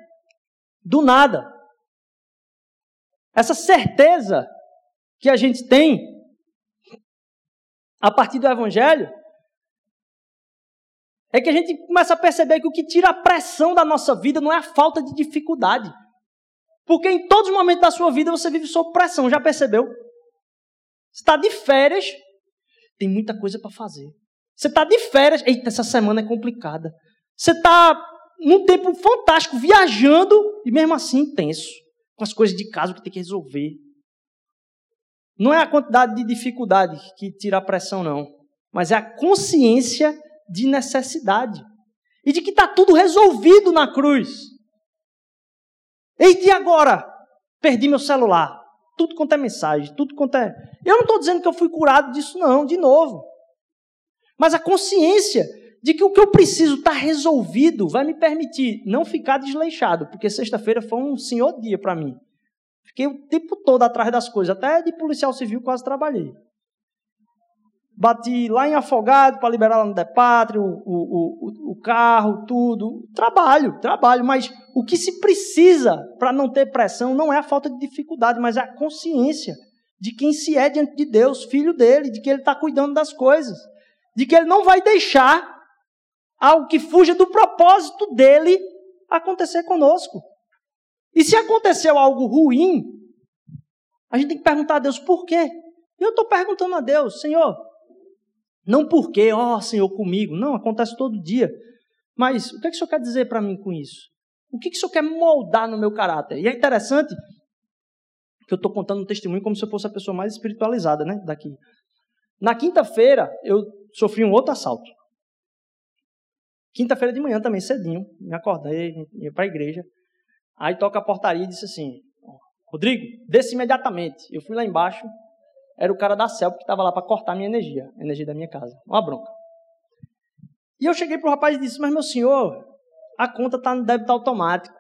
do nada. Essa certeza que a gente tem a partir do Evangelho é que a gente começa a perceber que o que tira a pressão da nossa vida não é a falta de dificuldade. Porque em todos os momentos da sua vida você vive sob pressão, já percebeu? Você está de férias, tem muita coisa para fazer. Você está de férias, eita, essa semana é complicada. Você está num tempo fantástico, viajando, e mesmo assim tenso, com as coisas de casa que tem que resolver. Não é a quantidade de dificuldade que tira a pressão, não. Mas é a consciência de necessidade. E de que está tudo resolvido na cruz. E de agora? Perdi meu celular. Tudo quanto é mensagem, tudo quanto é. Eu não estou dizendo que eu fui curado disso, não, de novo. Mas a consciência de que o que eu preciso está resolvido vai me permitir não ficar desleixado, porque sexta-feira foi um senhor dia para mim. Fiquei o tempo todo atrás das coisas, até de policial civil quase trabalhei. Bati lá em Afogado para liberar lá no Depátrio, o, o, o, carro, tudo. Trabalho, trabalho, mas o que se precisa para não ter pressão não é a falta de dificuldade, mas é a consciência de quem se é diante de Deus, filho dele, de que ele está cuidando das coisas, de que ele não vai deixar algo que fuja do propósito dele acontecer conosco. E se aconteceu algo ruim, a gente tem que perguntar a Deus por quê. E eu estou perguntando a Deus, Senhor, não porque, ó oh, Senhor, comigo. Não, acontece todo dia. Mas o que, é que o Senhor quer dizer para mim com isso? O que, é que o Senhor quer moldar no meu caráter? E é interessante que eu estou contando um testemunho como se eu fosse a pessoa mais espiritualizada né, daqui. Na quinta-feira, eu sofri um outro assalto. Quinta-feira de manhã também, cedinho, me acordei, ia para a igreja. Aí toca a portaria e disse assim: Rodrigo, desce imediatamente. Eu fui lá embaixo, era o cara da CELP que estava lá para cortar minha energia, a energia da minha casa. Uma bronca. E eu cheguei para o rapaz e disse: Mas meu senhor, a conta está no débito automático.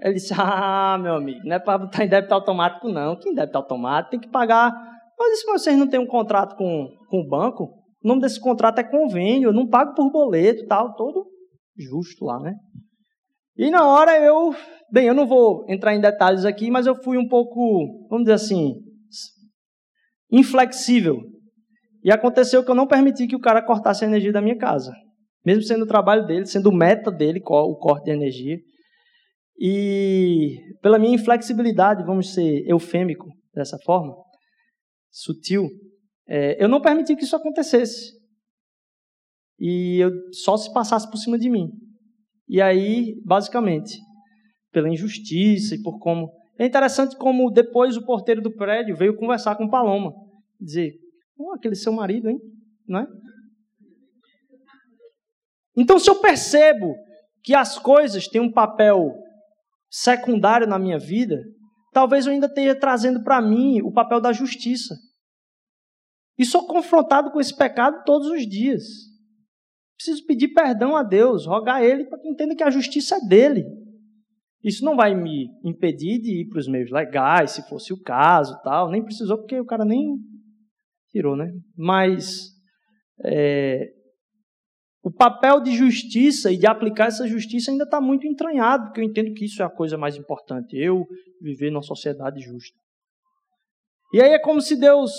Ele disse: Ah, meu amigo, não é para botar em débito automático, não. Que em débito automático tem que pagar. Eu disse: Mas vocês não têm um contrato com, com o banco? O nome desse contrato é convênio, eu não pago por boleto tal, todo justo lá, né? E na hora eu, bem, eu não vou entrar em detalhes aqui, mas eu fui um pouco, vamos dizer assim, inflexível. E aconteceu que eu não permiti que o cara cortasse a energia da minha casa. Mesmo sendo o trabalho dele, sendo meta dele o corte de energia. E pela minha inflexibilidade, vamos ser eufêmico dessa forma, sutil, é, eu não permiti que isso acontecesse. E eu só se passasse por cima de mim. E aí, basicamente, pela injustiça e por como. É interessante como depois o porteiro do prédio veio conversar com Paloma. Dizer, oh, aquele seu marido, hein? Não é? Então, se eu percebo que as coisas têm um papel secundário na minha vida, talvez eu ainda esteja trazendo para mim o papel da justiça. E sou confrontado com esse pecado todos os dias. Preciso pedir perdão a Deus, rogar a Ele para que entenda que a justiça é dele. Isso não vai me impedir de ir para os meios legais, se fosse o caso, tal. Nem precisou, porque o cara nem tirou, né? Mas é, o papel de justiça e de aplicar essa justiça ainda está muito entranhado, porque eu entendo que isso é a coisa mais importante. Eu viver numa sociedade justa. E aí é como se Deus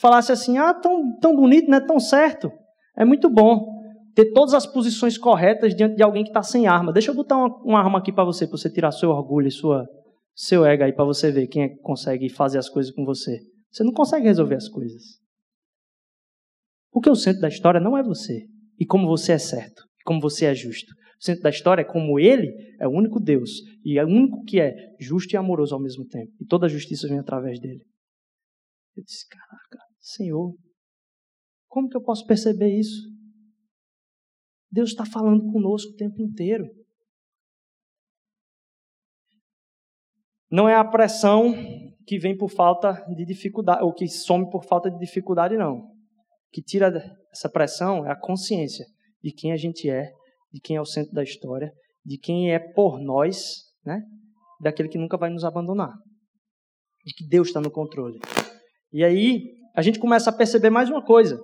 falasse assim: ah, tão, tão bonito, né? Tão certo. É muito bom ter todas as posições corretas diante de alguém que está sem arma. Deixa eu botar uma, uma arma aqui para você, para você tirar seu orgulho e sua, seu ego aí, para você ver quem é que consegue fazer as coisas com você. Você não consegue resolver as coisas. Porque o centro da história não é você. E como você é certo. E como você é justo. O centro da história é como ele é o único Deus. E é o único que é justo e amoroso ao mesmo tempo. E toda a justiça vem através dele. Eu disse, caraca, Senhor, como que eu posso perceber isso? Deus está falando conosco o tempo inteiro. Não é a pressão que vem por falta de dificuldade, ou que some por falta de dificuldade, não. O que tira essa pressão é a consciência de quem a gente é, de quem é o centro da história, de quem é por nós, né? daquele que nunca vai nos abandonar. De que Deus está no controle. E aí, a gente começa a perceber mais uma coisa.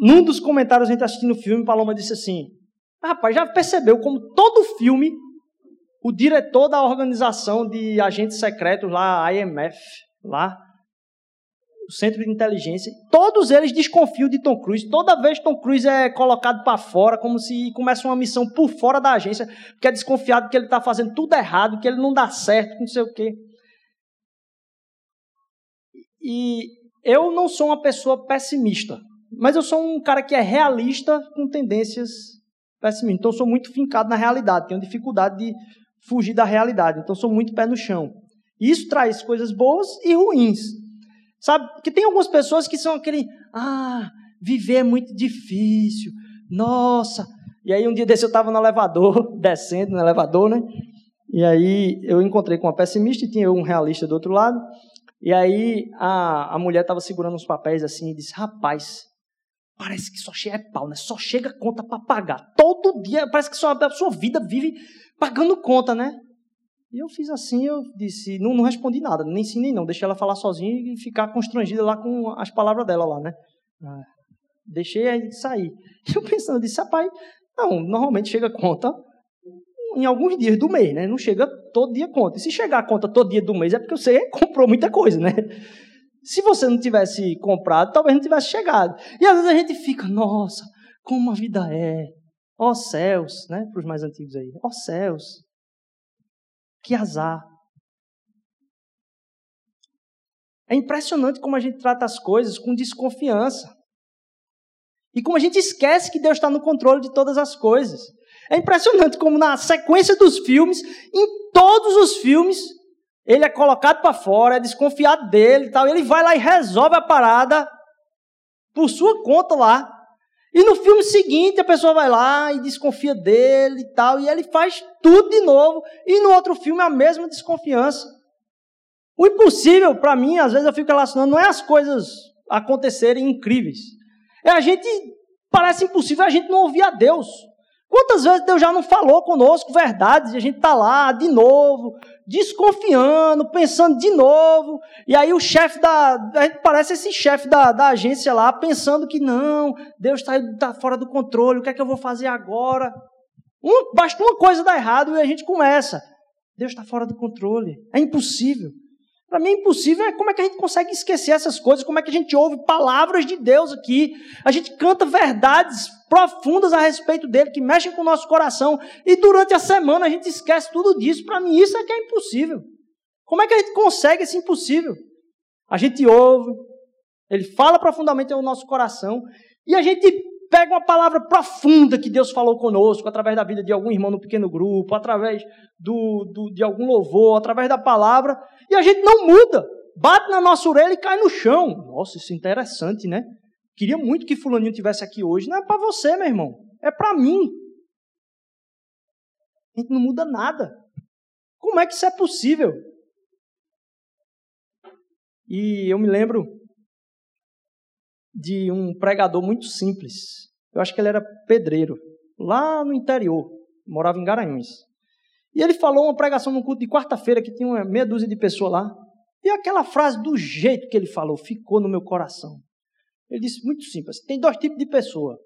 Num dos comentários, a gente assistindo o filme, Paloma disse assim: Rapaz, já percebeu como todo filme, o diretor da organização de agentes secretos lá, a IMF, lá, o Centro de Inteligência, todos eles desconfiam de Tom Cruise. Toda vez Tom Cruise é colocado para fora, como se começa uma missão por fora da agência, porque é desconfiado que ele está fazendo tudo errado, que ele não dá certo, não sei o quê. E eu não sou uma pessoa pessimista. Mas eu sou um cara que é realista com tendências pessimistas. Então, eu sou muito fincado na realidade. Tenho dificuldade de fugir da realidade. Então, sou muito pé no chão. Isso traz coisas boas e ruins. Sabe? Porque tem algumas pessoas que são aquele, ah, viver é muito difícil. Nossa. E aí um dia desse eu estava no elevador, descendo no elevador, né? E aí eu encontrei com uma pessimista e tinha um realista do outro lado. E aí a, a mulher estava segurando uns papéis assim e disse: Rapaz, parece que só chega é pau, né? Só chega conta para pagar. Todo dia, parece que sua, a sua vida vive pagando conta, né? E eu fiz assim, eu disse, não, não respondi nada, nem sim nem não. Deixei ela falar sozinha e ficar constrangida lá com as palavras dela lá, né? Ah, deixei aí sair. E eu pensando, eu disse, rapaz, não, normalmente chega conta em alguns dias do mês, né? Não chega todo dia conta. E se chegar a conta todo dia do mês é porque você comprou muita coisa, né? Se você não tivesse comprado, talvez não tivesse chegado. E às vezes a gente fica, nossa, como a vida é. Ó oh, céus, né? Para os mais antigos aí. Ó oh, céus. Que azar. É impressionante como a gente trata as coisas com desconfiança. E como a gente esquece que Deus está no controle de todas as coisas. É impressionante como na sequência dos filmes, em todos os filmes, ele é colocado para fora, é desconfiado dele e tal. Ele vai lá e resolve a parada por sua conta lá. E no filme seguinte a pessoa vai lá e desconfia dele e tal. E ele faz tudo de novo. E no outro filme a mesma desconfiança. O impossível, para mim, às vezes eu fico relacionando, não é as coisas acontecerem incríveis. É a gente, parece impossível a gente não ouvir a Deus. Quantas vezes Deus já não falou conosco verdades e a gente está lá de novo, desconfiando, pensando de novo, e aí o chefe da. Parece esse chefe da, da agência lá, pensando que não, Deus está tá fora do controle, o que é que eu vou fazer agora? Um, basta uma coisa dar errado e a gente começa. Deus está fora do controle, é impossível. Para mim é impossível, como é que a gente consegue esquecer essas coisas, como é que a gente ouve palavras de Deus aqui, a gente canta verdades profundas a respeito dele, que mexem com o nosso coração, e durante a semana a gente esquece tudo disso. Para mim isso é que é impossível. Como é que a gente consegue esse impossível? A gente ouve, ele fala profundamente ao nosso coração, e a gente pega uma palavra profunda que Deus falou conosco, através da vida de algum irmão no pequeno grupo, através do, do, de algum louvor, através da palavra, e a gente não muda. Bate na nossa orelha e cai no chão. Nossa, isso é interessante, né? Queria muito que fulaninho tivesse aqui hoje. Não é para você, meu irmão. É para mim. A gente não muda nada. Como é que isso é possível? E eu me lembro de um pregador muito simples. Eu acho que ele era pedreiro, lá no interior, morava em Garanhuns. E ele falou uma pregação num culto de quarta-feira que tinha uma meia dúzia de pessoas lá. E aquela frase, do jeito que ele falou, ficou no meu coração. Ele disse muito simples: tem dois tipos de pessoa.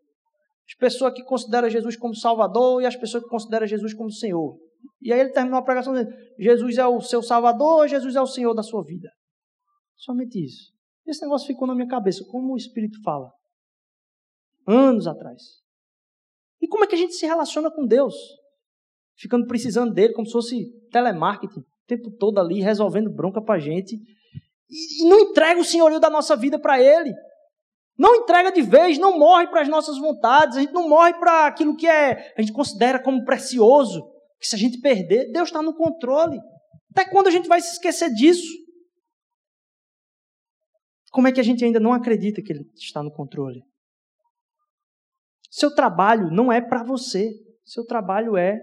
As pessoas que consideram Jesus como Salvador e as pessoas que consideram Jesus como Senhor. E aí ele terminou a pregação dizendo: Jesus é o seu Salvador, Jesus é o Senhor da sua vida. Somente isso. Esse negócio ficou na minha cabeça, como o Espírito fala. Anos atrás. E como é que a gente se relaciona com Deus? Ficando precisando dele, como se fosse telemarketing, o tempo todo ali, resolvendo bronca para a gente. E, e não entrega o senhorio da nossa vida para ele. Não entrega de vez, não morre para as nossas vontades, a gente não morre para aquilo que é, a gente considera como precioso, que se a gente perder, Deus está no controle. Até quando a gente vai se esquecer disso? Como é que a gente ainda não acredita que Ele está no controle? Seu trabalho não é para você, seu trabalho é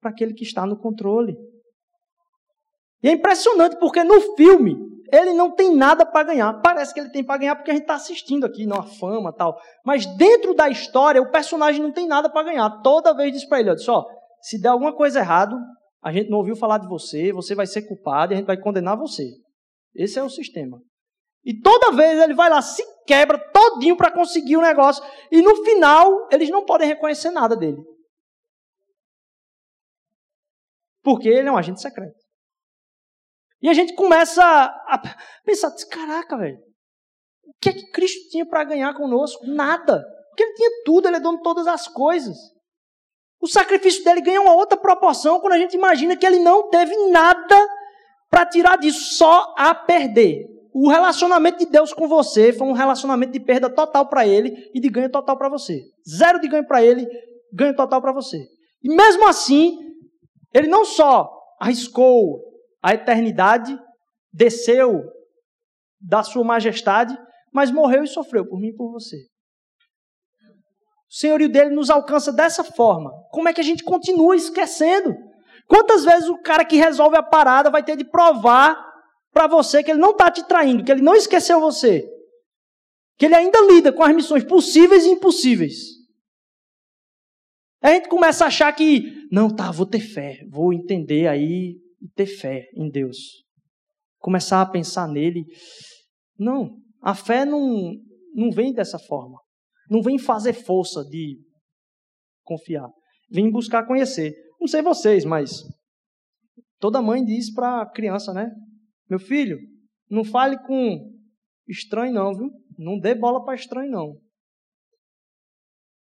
para aquele que está no controle. E é impressionante porque no filme ele não tem nada para ganhar. Parece que ele tem para ganhar porque a gente está assistindo aqui, numa fama tal. Mas dentro da história, o personagem não tem nada para ganhar. Toda vez diz para ele: olha só, se der alguma coisa errado, a gente não ouviu falar de você, você vai ser culpado e a gente vai condenar você. Esse é o sistema. E toda vez ele vai lá, se quebra todinho para conseguir o negócio. E no final, eles não podem reconhecer nada dele. Porque ele é um agente secreto. E a gente começa a pensar, caraca, velho, o que é que Cristo tinha para ganhar conosco? Nada. Porque ele tinha tudo, ele é dono de todas as coisas. O sacrifício dele ganha uma outra proporção quando a gente imagina que ele não teve nada para tirar disso, só a perder o relacionamento de Deus com você foi um relacionamento de perda total para ele e de ganho total para você. Zero de ganho para ele, ganho total para você. E mesmo assim, ele não só arriscou a eternidade, desceu da sua majestade, mas morreu e sofreu por mim e por você. O senhorio dele nos alcança dessa forma. Como é que a gente continua esquecendo? Quantas vezes o cara que resolve a parada vai ter de provar para você que ele não está te traindo, que ele não esqueceu você, que ele ainda lida com as missões possíveis e impossíveis? A gente começa a achar que, não, tá, vou ter fé, vou entender aí e ter fé em Deus. Começar a pensar nele. Não, a fé não, não vem dessa forma. Não vem fazer força de confiar. Vem buscar conhecer. Não sei vocês, mas toda mãe diz para a criança, né? Meu filho, não fale com estranho não, viu? Não dê bola para estranho não.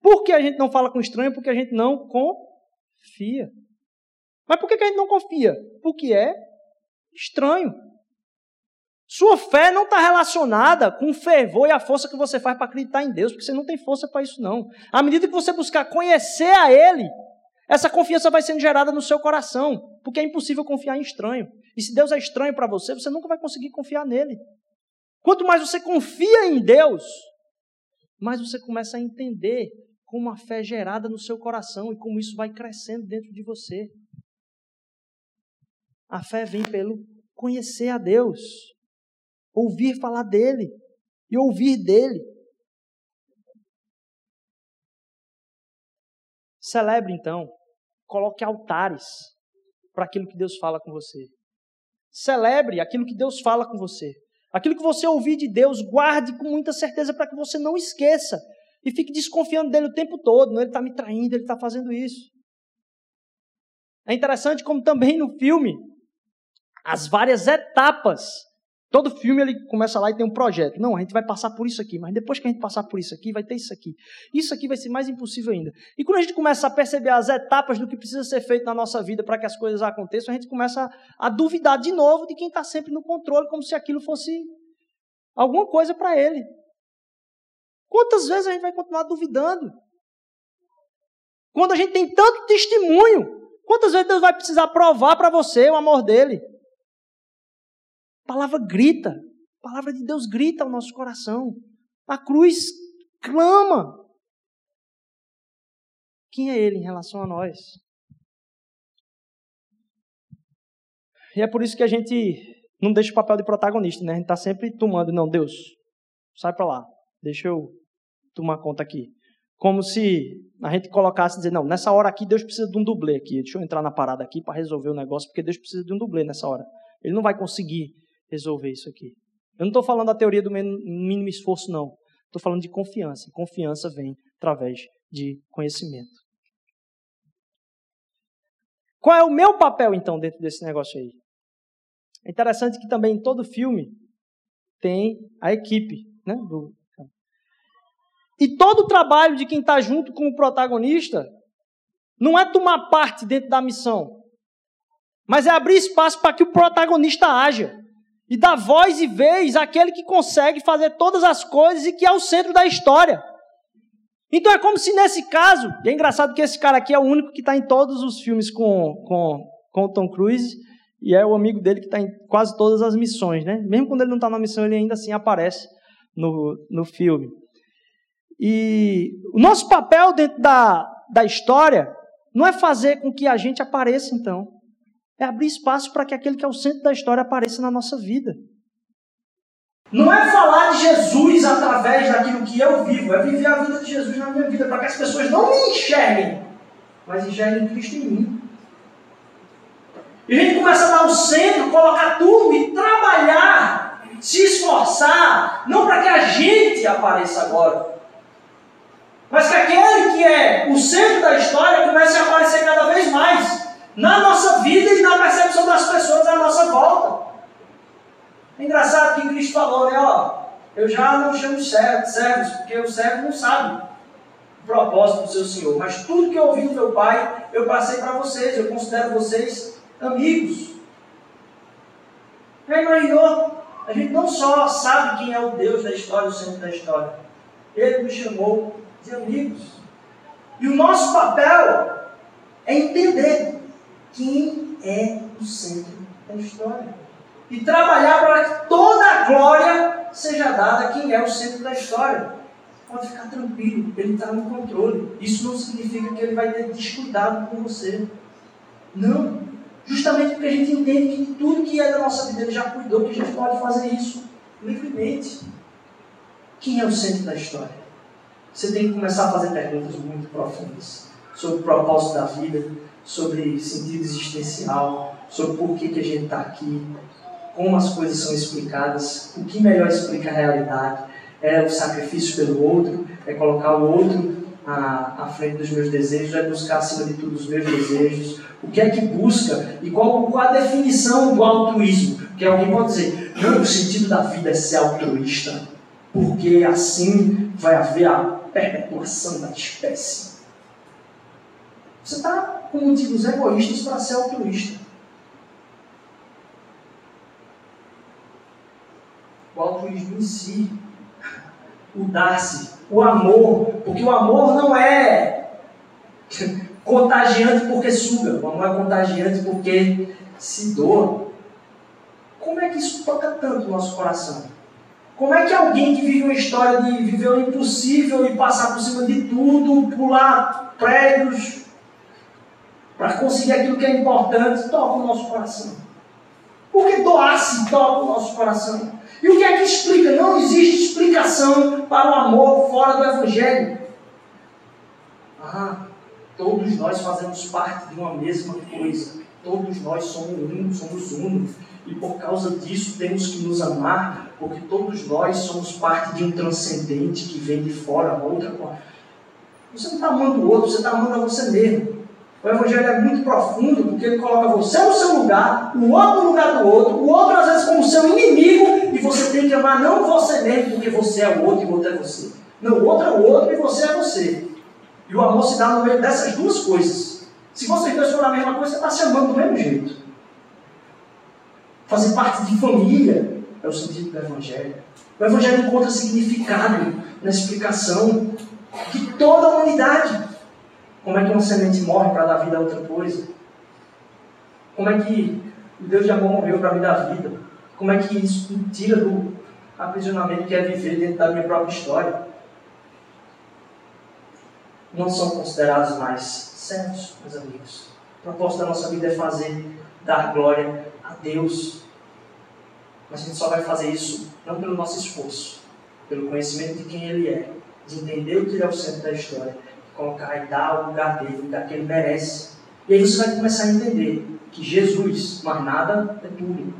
Por que a gente não fala com estranho? Porque a gente não confia. Mas por que a gente não confia? Porque é estranho. Sua fé não está relacionada com o fervor e a força que você faz para acreditar em Deus, porque você não tem força para isso, não. À medida que você buscar conhecer a Ele, essa confiança vai sendo gerada no seu coração, porque é impossível confiar em estranho. E se Deus é estranho para você, você nunca vai conseguir confiar nele. Quanto mais você confia em Deus, mais você começa a entender como a fé é gerada no seu coração e como isso vai crescendo dentro de você. A fé vem pelo conhecer a Deus ouvir falar dele e ouvir dele. Celebre então, coloque altares para aquilo que Deus fala com você. Celebre aquilo que Deus fala com você. Aquilo que você ouvir de Deus, guarde com muita certeza para que você não esqueça e fique desconfiando dele o tempo todo. Não, ele está me traindo, ele está fazendo isso. É interessante como também no filme, as várias etapas Todo filme ele começa lá e tem um projeto. Não, a gente vai passar por isso aqui, mas depois que a gente passar por isso aqui, vai ter isso aqui. Isso aqui vai ser mais impossível ainda. E quando a gente começa a perceber as etapas do que precisa ser feito na nossa vida para que as coisas aconteçam, a gente começa a, duvidar de novo de quem está sempre no controle, como se aquilo fosse alguma coisa para ele. Quantas vezes a gente vai continuar duvidando? Quando a gente tem tanto testemunho, quantas vezes Deus vai precisar provar para você o amor dele? A palavra grita, a palavra de Deus grita ao nosso coração. A cruz clama. Quem é Ele em relação a nós? E é por isso que a gente não deixa o papel de protagonista, né? A gente está sempre tomando, não, Deus, sai para lá, deixa eu tomar conta aqui. Como se a gente colocasse dizer, não, nessa hora aqui Deus precisa de um dublê aqui, deixa eu entrar na parada aqui para resolver o negócio, porque Deus precisa de um dublê nessa hora. Ele não vai conseguir resolver isso aqui. Eu não estou falando da teoria do mínimo esforço, não. Estou falando de confiança. Confiança vem através de conhecimento. Qual é o meu papel, então, dentro desse negócio aí? É interessante que também em todo filme tem a equipe. Né, do... E todo o trabalho de quem está junto com o protagonista não é tomar parte dentro da missão, mas é abrir espaço para que o protagonista haja e dá voz e vez àquele que consegue fazer todas as coisas e que é o centro da história. Então é como se nesse caso, e é engraçado que esse cara aqui é o único que está em todos os filmes com, com, com o Tom Cruise, e é o amigo dele que está em quase todas as missões, né? Mesmo quando ele não está na missão, ele ainda assim aparece no, no filme. E o nosso papel dentro da, da história não é fazer com que a gente apareça, então. É abrir espaço para que aquele que é o centro da história apareça na nossa vida. Não é falar de Jesus através daquilo que eu vivo, é viver a vida de Jesus na minha vida, para que as pessoas não me enxerguem, mas enxerguem Cristo em mim. E a gente começa a dar o centro, colocar tudo e trabalhar, se esforçar, não para que a gente apareça agora, mas que aquele que é o centro da história comece a aparecer cada vez mais na nossa vida e na percepção das pessoas à nossa volta. É engraçado que Cristo falou, né? Ó, eu já não chamo servos, servos, porque o servo não sabe o propósito do seu Senhor. Mas tudo que eu ouvi do meu Pai, eu passei para vocês. Eu considero vocês amigos. Já imaginou? A gente não só sabe quem é o Deus da história, o centro da história. Ele nos chamou de amigos. E o nosso papel é entender quem é o centro da história. E trabalhar para que toda a glória seja dada a quem é o centro da história. Pode ficar tranquilo, ele está no controle. Isso não significa que ele vai ter descuidado com você. Não. Justamente porque a gente entende que tudo que é da nossa vida ele já cuidou, que a gente pode fazer isso livremente. Quem é o centro da história? Você tem que começar a fazer perguntas muito profundas sobre o propósito da vida, sobre sentido existencial, sobre por que, que a gente está aqui, como as coisas são explicadas, o que melhor explica a realidade. É o sacrifício pelo outro, é colocar o outro à, à frente dos meus desejos, é buscar acima de tudo os meus desejos. O que é que busca e qual, qual a definição do altruísmo? Porque alguém pode dizer, não, o sentido da vida é ser altruísta, porque assim vai haver a perpetuação da espécie. Você está com motivos egoístas para ser altruísta. O altruísmo em si, o dar-se, o amor, porque o amor não é contagiante porque suga, o amor é contagiante porque se doa. Como é que isso toca tanto o nosso coração? Como é que alguém que vive uma história de viver o impossível e passar por cima de tudo, pular prédios, para conseguir aquilo que é importante, toca o nosso coração? Porque doar-se toca o nosso coração. E o que é que explica? Não existe explicação para o amor fora do Evangelho. Ah, todos nós fazemos parte de uma mesma coisa. Todos nós somos um, somos uno. E por causa disso temos que nos amar, porque todos nós somos parte de um transcendente que vem de fora, outra coisa. Você não está amando o outro, você está amando a você mesmo. O Evangelho é muito profundo porque ele coloca você no seu lugar, o outro no lugar do outro, o outro às vezes como seu inimigo, e você tem que amar não você mesmo porque você é o outro e o outro é você. Não, o outro é o outro e você é você. E o amor se dá no meio dessas duas coisas. Se vocês dois forem a mesma coisa, você está se amando do mesmo jeito. Fazer parte de família é o sentido do Evangelho. O Evangelho encontra significado na explicação de toda a humanidade. Como é que uma semente morre para dar vida a outra coisa? Como é que o Deus de amor morreu para me dar vida? Como é que isso me tira do aprisionamento que é viver dentro da minha própria história? Não são considerados mais certos, meus amigos. O propósito da nossa vida é fazer, dar glória a Deus. Mas a gente só vai fazer isso não pelo nosso esforço, pelo conhecimento de quem Ele é, de entender o que Ele é o centro da história colocar e dar o lugar dele, o lugar que ele merece. E aí você vai começar a entender que Jesus, mais nada, é tudo.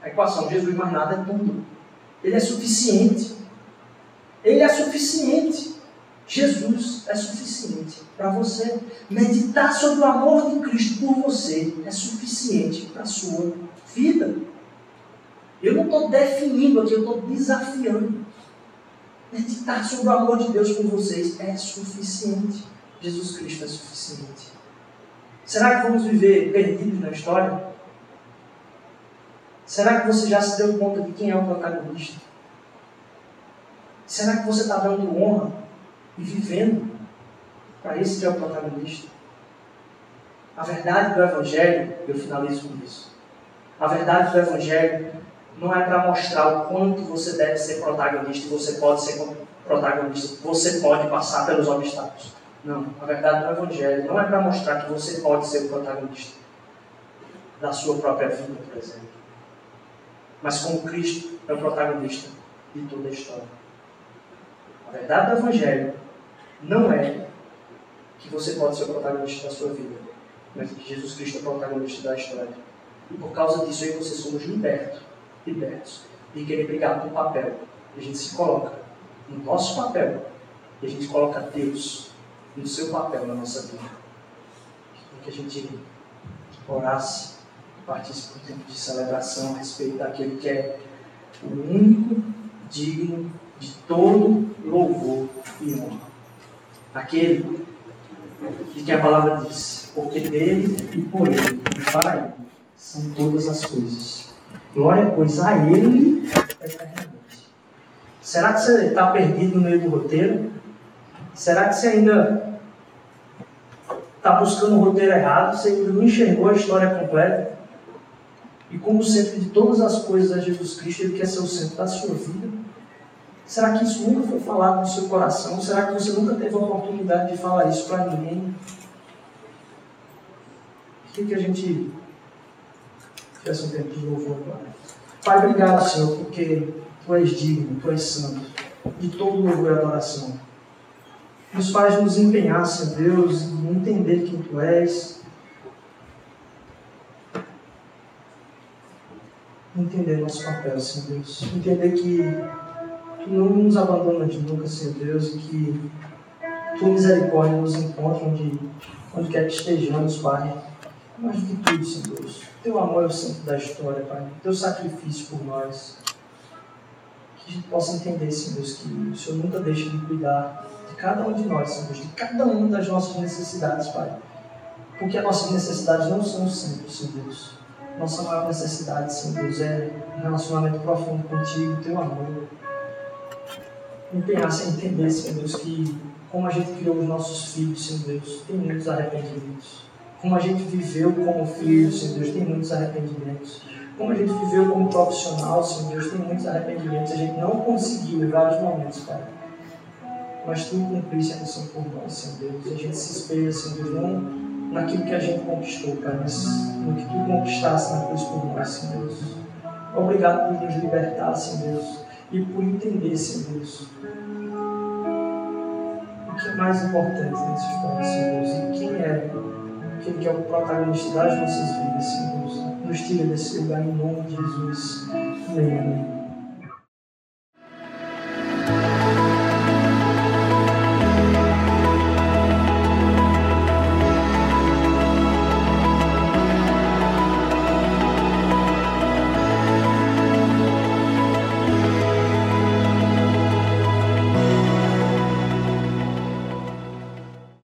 A equação Jesus mais nada é tudo. Ele é suficiente. Ele é suficiente. Jesus é suficiente para você. Meditar sobre o amor de Cristo por você é suficiente para a sua vida. Eu não estou definindo aqui, eu estou desafiando. Meditar sobre o amor de Deus por vocês é suficiente. Jesus Cristo é suficiente. Será que vamos viver perdidos na história? Será que você já se deu conta de quem é o protagonista? Será que você está dando honra e vivendo para esse que é o protagonista? A verdade do Evangelho, eu finalizo com isso. A verdade do Evangelho não é para mostrar o quanto você deve ser protagonista você pode ser protagonista, você pode passar pelos obstáculos. Não, a verdade do Evangelho não é para mostrar que você pode ser o protagonista da sua própria vida, por exemplo. Mas como Cristo é o protagonista de toda a história. A verdade do Evangelho não é que você pode ser o protagonista da sua vida, mas que Jesus Cristo é o protagonista da história. E por causa disso, e você somos libertos libertos de querer brigar por papel. A gente se coloca no nosso papel e a gente coloca Deus no seu papel na nossa vida. Que a gente orasse, partisse por um tempo de celebração a respeito daquele que é o único digno de todo louvor e honra. Aquele de que a palavra diz, porque dele e por ele e para ele são todas as coisas Glória, pois a Ele eternamente. Será que você está perdido no meio do roteiro? Será que você ainda está buscando o roteiro errado? Você ainda não enxergou a história completa? e como o centro de todas as coisas é Jesus Cristo, Ele quer ser o centro da sua vida? Será que isso nunca foi falado no seu coração? Será que você nunca teve a oportunidade de falar isso para ninguém? Por que, que a gente tivesse um tempo de louvor agora? Pai, obrigado, Senhor, porque Tu és digno, Tu és santo, de todo louvor e adoração. Nos faz nos empenhar, Senhor Deus, em entender quem Tu és, entender nosso papel, Senhor Deus. Entender que Tu não nos abandonas nunca, Senhor Deus, e que Tua misericórdia nos encontra onde, onde quer que estejamos, Pai. Mais do que tudo, Senhor Deus. Teu amor é o centro da história, Pai. Teu sacrifício por nós. Que a gente possa entender, Senhor Deus, que o Senhor nunca deixa de cuidar de cada um de nós, Senhor Deus, de cada uma das nossas necessidades, Pai. Porque as nossas necessidades não são simples, Senhor Deus nossa maior necessidade, Senhor Deus, é um relacionamento profundo contigo, teu amor. Empenhar-se a entender, Senhor Deus, que como a gente criou os nossos filhos, Senhor Deus, tem muitos arrependimentos. Como a gente viveu como filho, Senhor Deus, tem muitos arrependimentos. Como a gente viveu como profissional, Senhor Deus, tem muitos arrependimentos. A gente não conseguiu em vários momentos, Pai. Mas Tu cumpriste a missão por nós, Senhor Deus. A gente se espelha, Senhor Deus, não naquilo que a gente conquistou, Pai, mas no que Tu conquistaste na cruz por nós, Senhor Deus. Obrigado por nos libertar, Senhor Deus, e por entender, Senhor Deus, o que é mais importante nessa história, Senhor Deus, e quem é aquele que é o protagonista das nossas vidas, Senhor. Nos tira desse lugar em nome de Jesus. Amém.